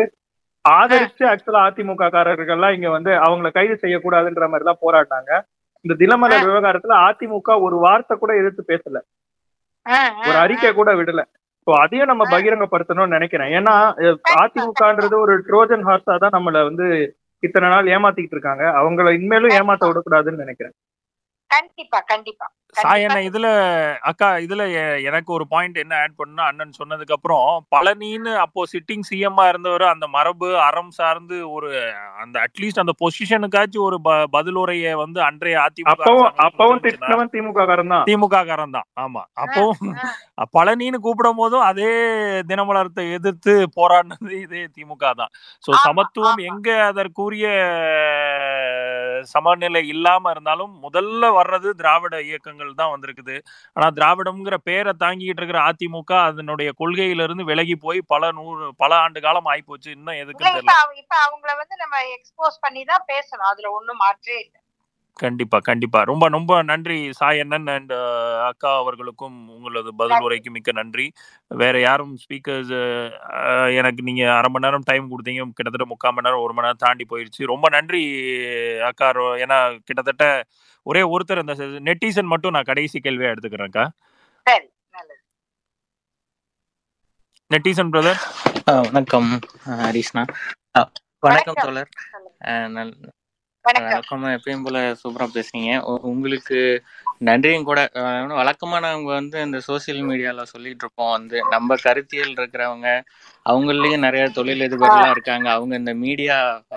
ஆதரிச்சு ஆக்சுவலா அதிமுக காரர்கள்லாம் இங்க வந்து அவங்கள கைது செய்யக்கூடாதுன்ற மாதிரி தான் போராடினாங்க. இந்த தினமலர் விவகாரத்துல அதிமுக ஒரு வார்த்தை கூட எதிர்த்து பேசல. ஒரு அறிக்கை கூட விடல. ஸோ அதையும் நம்ம பகிரங்கப்படுத்தணும்னு நினைக்கிறேன். ஏன்னா அதிமுகன்றது ஒரு ட்ரோஜன் ஹார்ஸா தான் நம்மள வந்து இத்தனை நாள் ஏமாத்திட்டு இருக்காங்க. அவங்கள இனிமேலும் ஏமாத்த விடக்கூடாதுன்னு நினைக்கிறேன். கண்டிப்பா கண்டிப்பா. சாயண்ணா இதுல அக்கா இதுல எனக்கு ஒரு பாயிண்ட் என்ன ஆட் பண்ணா அண்ணன் சொன்னதுக்கு அப்புறம் பழனின்னு அப்போ சிட்டிங் சிஎம்மா இருந்தவர் அந்த மரபு அறம் சார்ந்து ஒரு அந்த அட்லீஸ்ட் அந்த பொசிஷனுக்காச்சும் ஒரு ப- பதிலுரையை வந்து அன்றைய அதிமுக அப்பவும் திமுக காரன் தான் திமுக காரன் தான் ஆமா. அப்பவும் பழனின்னு கூப்பிடும் போதும் அதே தினமலரத்தை எதிர்த்து போராடினது இதே திமுக தான். சோ சமத்துவம். எங்க அதற்குரிய சமநிலை இல்லாம இருந்தாலும் முதல்ல வர்றது திராவிட இயக்கங்கள் தான் வந்திருக்குது. ஆனா திராவிடம்ங்கிற பேரை தாங்கிட்டு இருக்கிற அதிமுக அதனுடைய கொள்கையிலிருந்து விலகி போய் பல நூறு பல ஆண்டு காலம் ஆயிப்போச்சு. இன்னும் அவ- இப்ப அவங்கள வந்து நம்ம எக்ஸ்போஸ் பண்ணி தான் பேசணும். அதுல ஒண்ணும் மாற்றே இல்லை. கண்டிப்பா கண்டிப்பா. ரொம்ப ரொம்ப நன்றி சாய் அண்ணன் அண்ட் அக்கா அவர்களுக்கும் உங்களது பதில் உரைக்கு மிக்க நன்றி. வேற யாரும் ஸ்பீக்கர்ஸ் எனக்கு நீங்க அரை மணி நேரம் டைம் கொடுத்தீங்க. கிட்டத்தட்ட முக்கால் மணி நேரம் ஒரு மணி நேரம் தாண்டி போயிருச்சு. ரொம்ப நன்றி அக்கா. ரொ- ஏன்னா கிட்டத்தட்ட ஒரே ஒருத்தர் இந்த நெட்டிசன் மட்டும் நான் கடைசி கேள்வியா எடுத்துக்கிறேன்க்கா. சரி நல்லது. Netizen brother. வணக்கம் ஹரிஷ்ணா. வணக்கம் தோழர். வணக்கம். எப்பயும் போல சூப்பரா பேசுறீங்க உங்களுக்கு நன்றியும் கூட. வழக்கமா நாங்க வந்து இந்த சோசியல் மீடியால சொல்லிட்டு இருப்போம். வந்து நம்ம கருத்தியல் இருக்கிறவங்க அவங்களையும் நிறைய தொழிலதிபர்லாம் இருக்காங்க. அவங்க இந்த மீடியா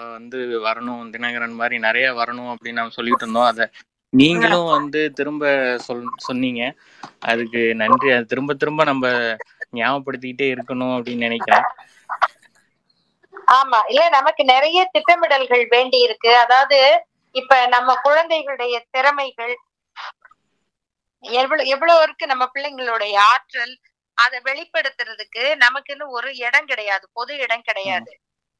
வந்து வரணும் தினகரன் மாதிரி நிறைய வரணும் அப்படின்னு நம்ம சொல்லிட்டு இருந்தோம். அதை நீங்களும் வந்து திரும்ப சொல் சொன்னீங்க. அதுக்கு நன்றி. அது திரும்ப திரும்ப நம்ம ஞாபகப்படுத்திக்கிட்டே இருக்கணும் அப்படின்னு நினைக்கிறேன். ஆமா இல்ல நமக்கு நிறைய திட்டமிடல்கள் வேண்டி இருக்கு அதாவது இப்ப நம்ம குழந்தைகளுடைய திறமைகள் எவ்வளவு எவ்வளவு இருக்கு நம்ம பிள்ளைங்களுடைய ஆற்றல் அதை வெளிப்படுத்துறதுக்கு நமக்குன்னு ஒரு இடம் கிடையாது பொது இடம் கிடையாது.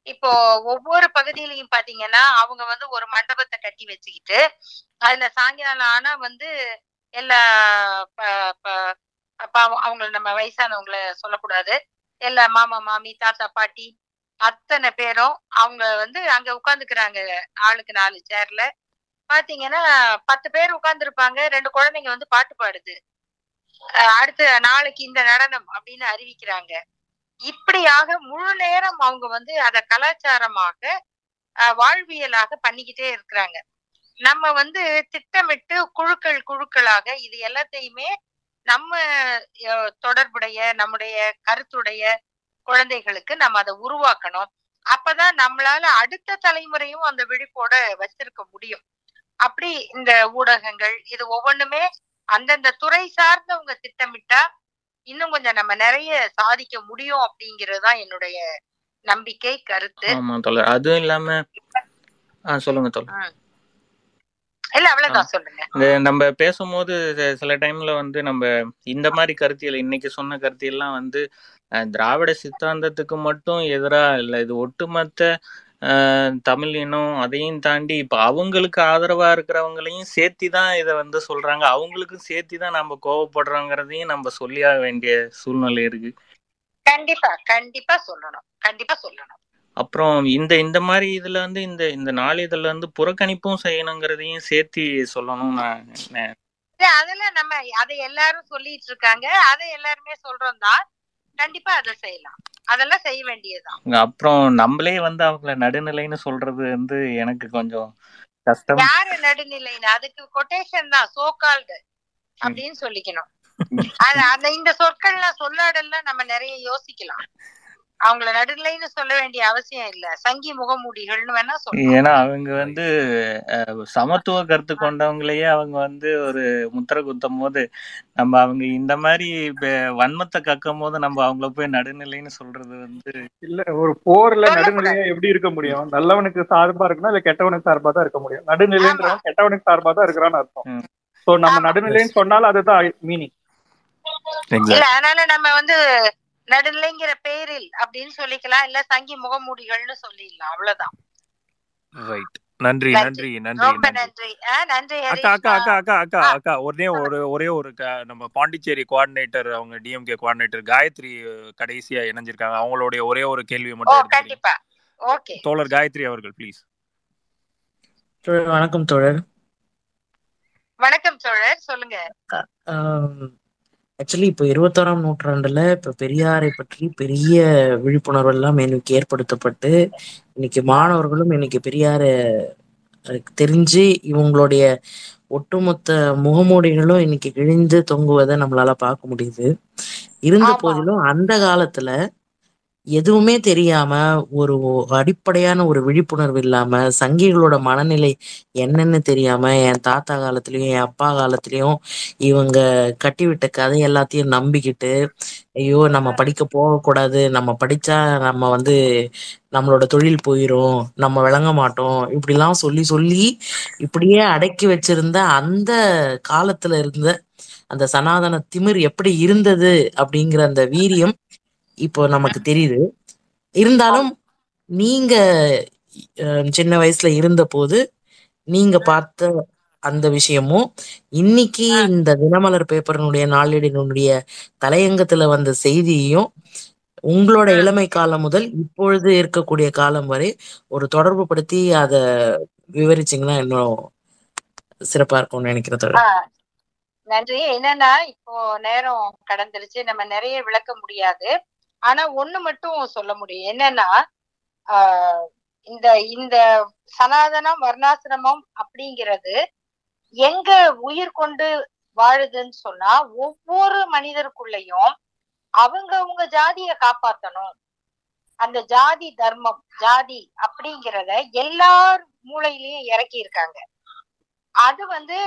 இப்போ ஒவ்வொரு பகுதியிலையும் பாத்தீங்கன்னா அவங்க வந்து ஒரு மண்டபத்தை கட்டி வச்சுக்கிட்டு அதுல சாயங்காலம் ஆனா வந்து எல்லா ப- ப- பாவம் நம்ம வயசானவங்கள சொல்லக்கூடாது. எல்லா மாமா மாமி தாத்தா பாட்டி அத்தனை பேரும் அவங்க வந்து அங்க உட்காந்துக்கிறாங்க ஆளுக்கு நாலு சேர்ல பாத்தீங்கன்னா பத்து பேர் உட்கார்ந்துருப்பாங்க ரெண்டு குழந்தைங்க வந்து பாட்டு பாடுது. அடுத்து நாளைக்கு இந்த நடனம் அப்படின்னு அறிவிக்கிறாங்க. இப்படியாக முழு நேரம் அவங்க வந்து அதை கலாச்சாரமாக வாழ்வியலாக பண்ணிக்கிட்டே இருக்கிறாங்க. நம்ம வந்து திட்டமிட்டு குழுக்கள் குழுக்களாக இது எல்லாத்தையுமே நம்ம தொடர்புடைய நம்முடைய கருத்துடைய குழந்தைகளுக்கு நம்ம அதை உருவாக்கணும். அப்பதான் நம்மளால அடுத்த தலைமுறையும் அந்த விழிப்போட வச்சிருக்க முடியும். அப்படி இந்த ஊடகங்கள் இது ஒவ்வொன்றுமே அந்தந்த துறை சார்ந்தவங்க திட்டமிட்டா இன்னும் கொஞ்சம் நம்ம நிறைய சாதிக்க முடியும் அப்படிங்கிறது தான் என்னுடைய நம்பிக்கை கருத்து. அதுவும் இல்லாம சொல்லுங்க தோழர். இல்ல அவ்வளவுதான். சொல்லுங்க. நம்ம பேசும்போது சில டைம்ல வந்து நம்ம இந்த மாதிரி கருத்தியல் இன்னைக்கு சொன்ன கருத்தியெல்லாம் வந்து திராவிட சித்தாந்தத்துக்கு மட்டும் எதிரா இல்ல. இது ஒட்டுமொத்த தமிழ் இனம் அதையும் தாண்டி இப்ப அவங்களுக்கு ஆதரவா இருக்கிறவங்களையும் சேர்த்தி தான் இதை வந்து சொல்றாங்க. அவங்களுக்கும் சேர்த்தி தான் நம்ம கோவப்படுறோங்கிறதையும் நம்ம சொல்லியாக வேண்டிய சூழ்நிலை இருக்கு. கண்டிப்பா கண்டிப்பா சொல்லணும். கண்டிப்பா சொல்லணும். அப்புறம் இந்த இந்த மாதிரி இதுல வந்து இந்த இந்த நாளிதழ்ல வந்து புறக்கணிப்பும் செய்யணுங்கிறதையும் சேர்த்து சொல்லணும் நான் அதெல்லாம் நம்ம அதை எல்லாரும் சொல்லிட்டு இருக்காங்க. அதை எல்லாருமே சொல்றோம் தான். கண்டிப்பா அதை செய்யலாம். அதெல்லாம் செய்ய வேண்டியதுதான். அப்புறம் நம்மளே வந்து அவங்கள நடுநிலைன்னு சொல்றது வந்து எனக்கு கொஞ்சம் கஷ்டம். யாரு நடுநிலைன்னு? அதுக்கு கொட்டேஷன் தான் சோ கால்டு அப்படின்னு சொல்லிக்கணும். அது அந்த இந்த சொற்கள்லாம் சொல்லாடெல்லாம் நம்ம நிறைய யோசிக்கலாம். அவங்கள நடுநிலைன்னு சொல்ல வேண்டிய அவசியம் இல்ல. சங்கி முகமூடிகள்னு வேணா சொல்லலாம். ஏன்னா அவங்க வந்து சமத்துவ கருத்து கொண்டவங்களையே அவங்க வந்து ஒரு முத்திரை குத்தும் போது நம்ம அவங்க இந்த மாதிரி வன்மத்தை கக்கும் போது நம்ம அவங்கள போய் நடுநிலைன்னு சொல்றது வந்து இல்ல ஒரு போர்ல. நடுநிலையா எப்படி இருக்க முடியும்? நல்லவனுக்கு சார்பா இருக்கணும் இல்ல கெட்டவனுக்கு சார்பா தான் இருக்க முடியும். நடுநிலைன்றவன் கெட்டவனுக்கு சார்பா தான் இருக்கிறான்னு அர்த்தம். சோ நம்ம. நடுநிலைன்னு சொன்னாலும் அதுதான் மீனிங் இல்ல அதனால நம்ம வந்து நடுநிலைங்கிற பேரில் அப்படின்னு சொல்லிக்கலாம். இல்ல சங்கி முகமூடிகள்னு சொல்லிடலாம். அவ்வளவுதான். ரைட் நன்றி நன்றி. நன்றி நன்றி ரொம்ப நன்றி. நன்றி. ஆ, நன்றி அக்கா அக்கா அக்கா அக்கா அக்கா. அக்கா ஒரே ஒரு ஒரே ஒரு க- நம்ம பாண்டிச்சேரி கோஆர்டினேட்டர் அவங்க டிஎம்கே கோஆர்டினேட்டர் காயத்ரி கடைசியா இணைஞ்சிருக்காங்க. அவங்களுடைய ஒரே ஒரு கேள்வி மட்டும் கண்டிப்பா. ஓகே. தோழர் காயத்ரி அவர்கள் ப்ளீஸ் தோழர் வணக்கம் தோழர். வணக்கம் சோழர் சொல்லுங்க. ஆக்சுவலி இப்போ இருபத்தோராம் நூற்றாண்டுல இப்போ பெரியாரை பற்றி பெரிய விழிப்புணர்வு எல்லாம் இன்னைக்கு ஏற்படுத்தப்பட்டு இன்னைக்கு மாணவர்களும் இன்னைக்கு பெரியாரை தெரிஞ்சு இவங்களுடைய ஒட்டுமொத்த முகமூடிகளும் இன்னைக்கு கிழிந்து தொங்குவதை நம்மளால பார்க்க முடியுது இருந்த. போதிலும் அந்த காலத்துல எதுவுமே தெரியாம ஒரு அடிப்படையான ஒரு விழிப்புணர்வு இல்லாம சங்கிகளோட மனநிலை என்னன்னு தெரியாம என் தாத்தா காலத்துலயும் என் அப்பா காலத்துலயும் இவங்க கட்டிவிட்ட கதை எல்லாத்தையும் நம்பிக்கிட்டு ஐயோ நம்ம படிக்க போகக்கூடாது. நம்ம படிச்சா நம்ம வந்து நம்மளோட தொழில் போயிரும். நம்ம விளங்க மாட்டோம். இப்படிலாம் சொல்லி சொல்லி இப்படியே அடக்கி வச்சிருந்த அந்த காலத்துல இருந்த அந்த சனாதன திமிர் எப்படி இருந்தது அப்படிங்கிற அந்த வீரியம் இப்போ நமக்கு தெரியுது. இருந்தாலும் நீங்க சின்ன வயசுல இருந்த போது நீங்க பார்த்த அந்த விஷயமும் இன்னைக்கு இந்த தினமலர் பேப்பரினுடைய நாளிதழினுடைய தலையங்கத்துல வந்த செய்தியையும் உங்களோட இளமை காலம் முதல் இப்பொழுது இருக்கக்கூடிய காலம் வரை ஒரு தொடர்பு படுத்தி அத விவரிச்சீங்கன்னா இன்னும் சிறப்பா இருக்கும்னு. ஆ, நன்றி. என்னன்னா இப்போ நேரம் கடந்துருச்சு. நம்ம நிறைய விளக்க முடியாது. ஆனா ஒண்ணு மட்டும் சொல்ல முடியும். என்னன்னா ஆஹ் இந்த இந்த சனாதனம் வர்ணாசிரமம் அப்படிங்கிறது எங்க உயிர் கொண்டு வாழுதுன்னு சொன்னா ஒவ்வொரு மனிதருக்குள்ளயும் அவங்கவங்க ஜாதிய காப்பாத்தணும். அந்த ஜாதி தர்மம் ஜாதி அப்படிங்கிறத எல்லார் மூளையிலயும் இறக்கி இருக்காங்க அது வந்து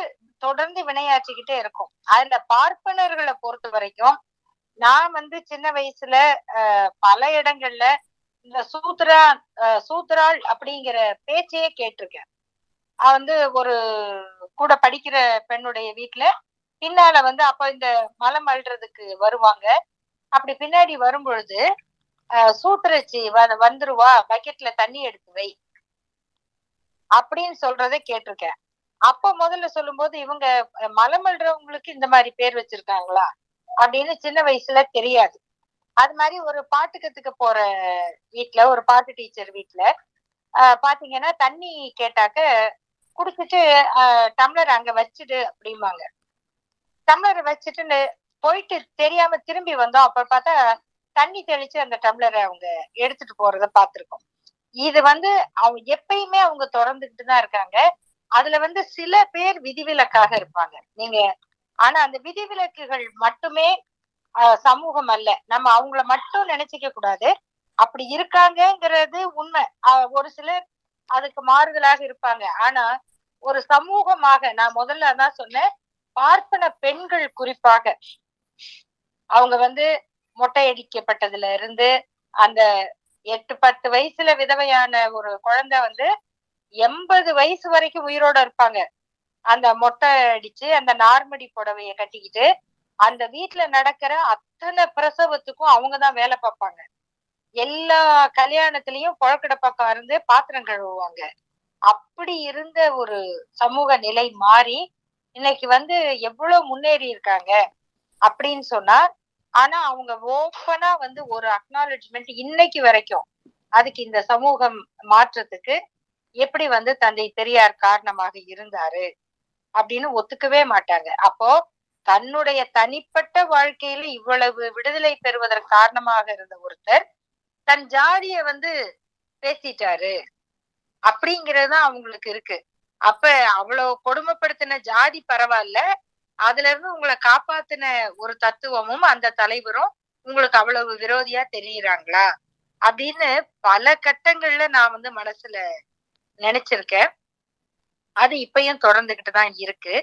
தொடர்ந்து வினையாற்றிக்கிட்டே இருக்கும். அதுல பார்ப்பனர்களை பொறுத்த வரைக்கும் நான் வந்து சின்ன வயசுல பல இடங்கள்ல இந்த சூத்ரா அஹ், சூத்ராள் அப்படிங்கிற பேச்சையே கேட்டிருக்கேன். அவ வந்து ஒரு கூட படிக்கிற பெண்ணுடைய வீட்டுல பின்னால வந்து அப்ப இந்த மலம் அழுறதுக்கு வருவாங்க. அப்படி பின்னாடி வரும் பொழுது சூத்திரச்சி வ- வந்துருவா பக்கெட்ல தண்ணி எடுத்து வை. அப்படின்னு சொல்றதை கேட்டிருக்கேன். அப்ப முதல்ல சொல்லும்போது இவங்க மலம் அழுறவங்களுக்கு இந்த மாதிரி பேர் வச்சிருக்காங்களா? அப்படின்னு சின்ன வயசுல தெரியாது. அது மாதிரி ஒரு பாட்டு கத்துக்க போற வீட்டுல ஒரு பாட்டு டீச்சர் வீட்டுல பாத்தீங்கன்னா தண்ணி கேட்டாக்க குடிச்சிட்டு டம்ளர் அங்க வச்சுடு அப்படிம்பாங்க. டம்ளரை வச்சுட்டு போயிட்டு தெரியாம திரும்பி வந்தோம். அப்ப பார்த்தா தண்ணி தெளிச்சு அந்த டம்ளரை அவங்க எடுத்துட்டு போறத பார்த்திருக்கோம் இது வந்து அவங்க எப்பயுமே அவங்க திறந்துகிட்டு தான் இருக்காங்க. அதுல வந்து சில பேர் விதிவிலக்காக இருப்பாங்க. நீங்க ஆனா அந்த விதிவிலக்குகள் மட்டுமே சமூகம் அல்ல. நம்ம அவங்கள மட்டும் நினைச்சிக்க கூடாது. அப்படி இருக்காங்கங்கிறது உண்மை. ஒரு சிலர் அதுக்கு மாறுதலாக இருப்பாங்க. ஆனா ஒரு சமூகமாக நான் முதல்ல தான் சொன்னேன். பார்ப்பன பெண்கள் குறிப்பாக. அவங்க வந்து மொட்டை அடிக்கப்பட்டதுல இருந்து அந்த எட்டு பத்து வயசுல விதவையான ஒரு குழந்தை வந்து எண்பது வயசு வரைக்கும் உயிரோட இருப்பாங்க. அந்த மொட்டை அடிச்சு அந்த நார்மடி புடவைய கட்டிக்கிட்டு அந்த வீட்டுல நடக்கிற அத்தனை பிரசவத்துக்கும் அவங்கதான் வேலை பார்ப்பாங்க. எல்லா கல்யாணத்திலயும் புழக்கடை பக்கம் இருந்து பாத்திரம் கழுவுவாங்க. அப்படி இருந்த ஒரு சமூக நிலை மாறி இன்னைக்கு வந்து எவ்வளவு முன்னேறி இருக்காங்க அப்படின்னு சொன்னா ஆனா அவங்க ஓப்பனா வந்து ஒரு அக்னாலஜ்மெண்ட் இன்னைக்கு வரைக்கும் அதுக்கு இந்த சமூகம் மாற்றத்துக்கு எப்படி வந்து தந்தை பெரியார் காரணமாக இருந்தாரு? அப்படின்னு ஒத்துக்கவே மாட்டாங்க. அப்போ தன்னுடைய தனிப்பட்ட வாழ்க்கையில இவ்வளவு விடுதலை பெறுவதற்கு காரணமாக இருந்த ஒருத்தர் தன் ஜாதிய வந்து பேசிட்டாரு. அப்படிங்கிறது தான் அவங்களுக்கு இருக்கு. அப்ப அவ்வளவு கொடுமைப்படுத்தின ஜாதி பரவாயில்ல. அதுல இருந்து உங்களை காப்பாத்தின ஒரு தத்துவமும் அந்த தலைவரும் உங்களுக்கு அவ்வளவு விரோதியா தெரியுறாங்களா? அப்படின்னு பல கட்டங்கள்ல நான் வந்து மனசுல நினைச்சிருக்கேன். அது இப்பயும் தொடர்ந்துகிட்டு தான் இருக்கு.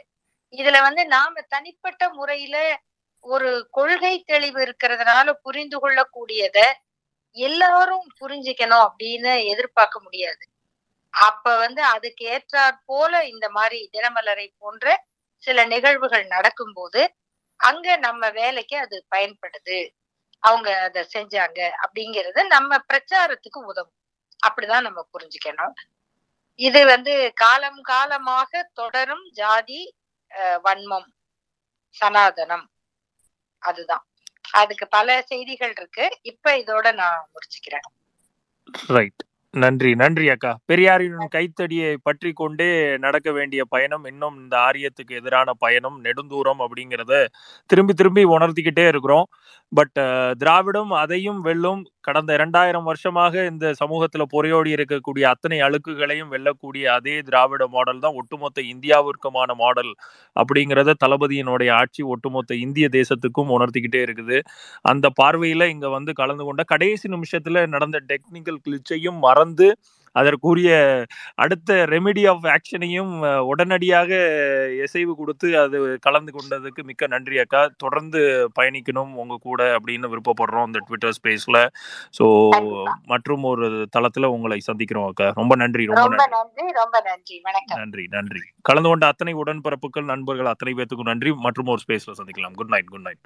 இதுல வந்து நாம தனிப்பட்ட முறையில ஒரு கொள்கை தெளிவு இருக்கிறதுனால புரிந்து கொள்ளக்கூடியத எல்லாரும் புரிஞ்சுக்கணும் அப்படின்னு எதிர்பார்க்க முடியாது. அப்ப வந்து அதுக்கு ஏற்றாற் போல இந்த மாதிரி தினமலரை போன்ற சில நிகழ்வுகள் நடக்கும்போது அங்க நம்ம வேலைக்கு அது பயன்படுது. அவங்க அதை செஞ்சாங்க அப்படிங்கறது நம்ம பிரச்சாரத்துக்கு உதவும். அப்படிதான் நம்ம புரிஞ்சுக்கணும். இது வந்து காலம் காலமாக தொடரும் ஜாதி அஹ், வன்மம் சனாதனம். அதுதான். அதுக்கு பல செய்திகள் இருக்கு. இப்ப இதோட நான் முடிச்சுக்கிறேன். ரைட் நன்றி நன்றி அக்கா. பெரியாரின் கைத்தடியை பற்றி கொண்டே நடக்க வேண்டிய பயணம் இன்னும் இந்த ஆரியத்துக்கு எதிரான பயணம் நெடுந்தூரம் அப்படிங்கறத திரும்பி திரும்பி உணர்த்திக்கிட்டே இருக்கிறோம். பட் திராவிடம் அதையும் வெல்லும் கடந்த இரண்டாயிரம் வருஷமாக இந்த சமூகத்துல பொறையோடி இருக்கக்கூடிய அத்தனை அழுக்குகளையும் வெல்லக்கூடிய அதே திராவிட மாடல் தான் ஒட்டுமொத்த இந்தியாவிற்குமான மாடல் அப்படிங்கிறத தளபதியினுடைய ஆட்சி ஒட்டுமொத்த இந்திய தேசத்துக்கும் உணர்த்திக்கிட்டே இருக்குது. அந்த பார்வையில இங்க வந்து கலந்து கொண்ட கடைசி நிமிஷத்துல நடந்த டெக்னிக்கல் கிளிச்சையும் மறந்து அதற்குரிய அடுத்த ரெமிடி ஆஃப் ஆக்ஷனையும் உடனடியாக இசைவு கொடுத்து அது கலந்து கொண்டதுக்கு மிக்க நன்றி அக்கா. தொடர்ந்து பயணிக்கணும் உங்க கூட அப்படின்னு விருப்பப்படுறோம் இந்த ட்விட்டர் ஸ்பேஸ்ல ஸோ மற்றும் ஒரு தளத்துல உங்களை சந்திக்கிறோம் அக்கா. ரொம்ப நன்றி ரொம்ப நன்றி. ரொம்ப நன்றி. நன்றி கலந்து கொண்ட அத்தனை உடன்பிறப்புகள் நண்பர்கள் அத்தனை பேத்துக்கும் நன்றி. மற்றும் ஒரு ஸ்பேஸ்ல சந்திக்கலாம். Good night good night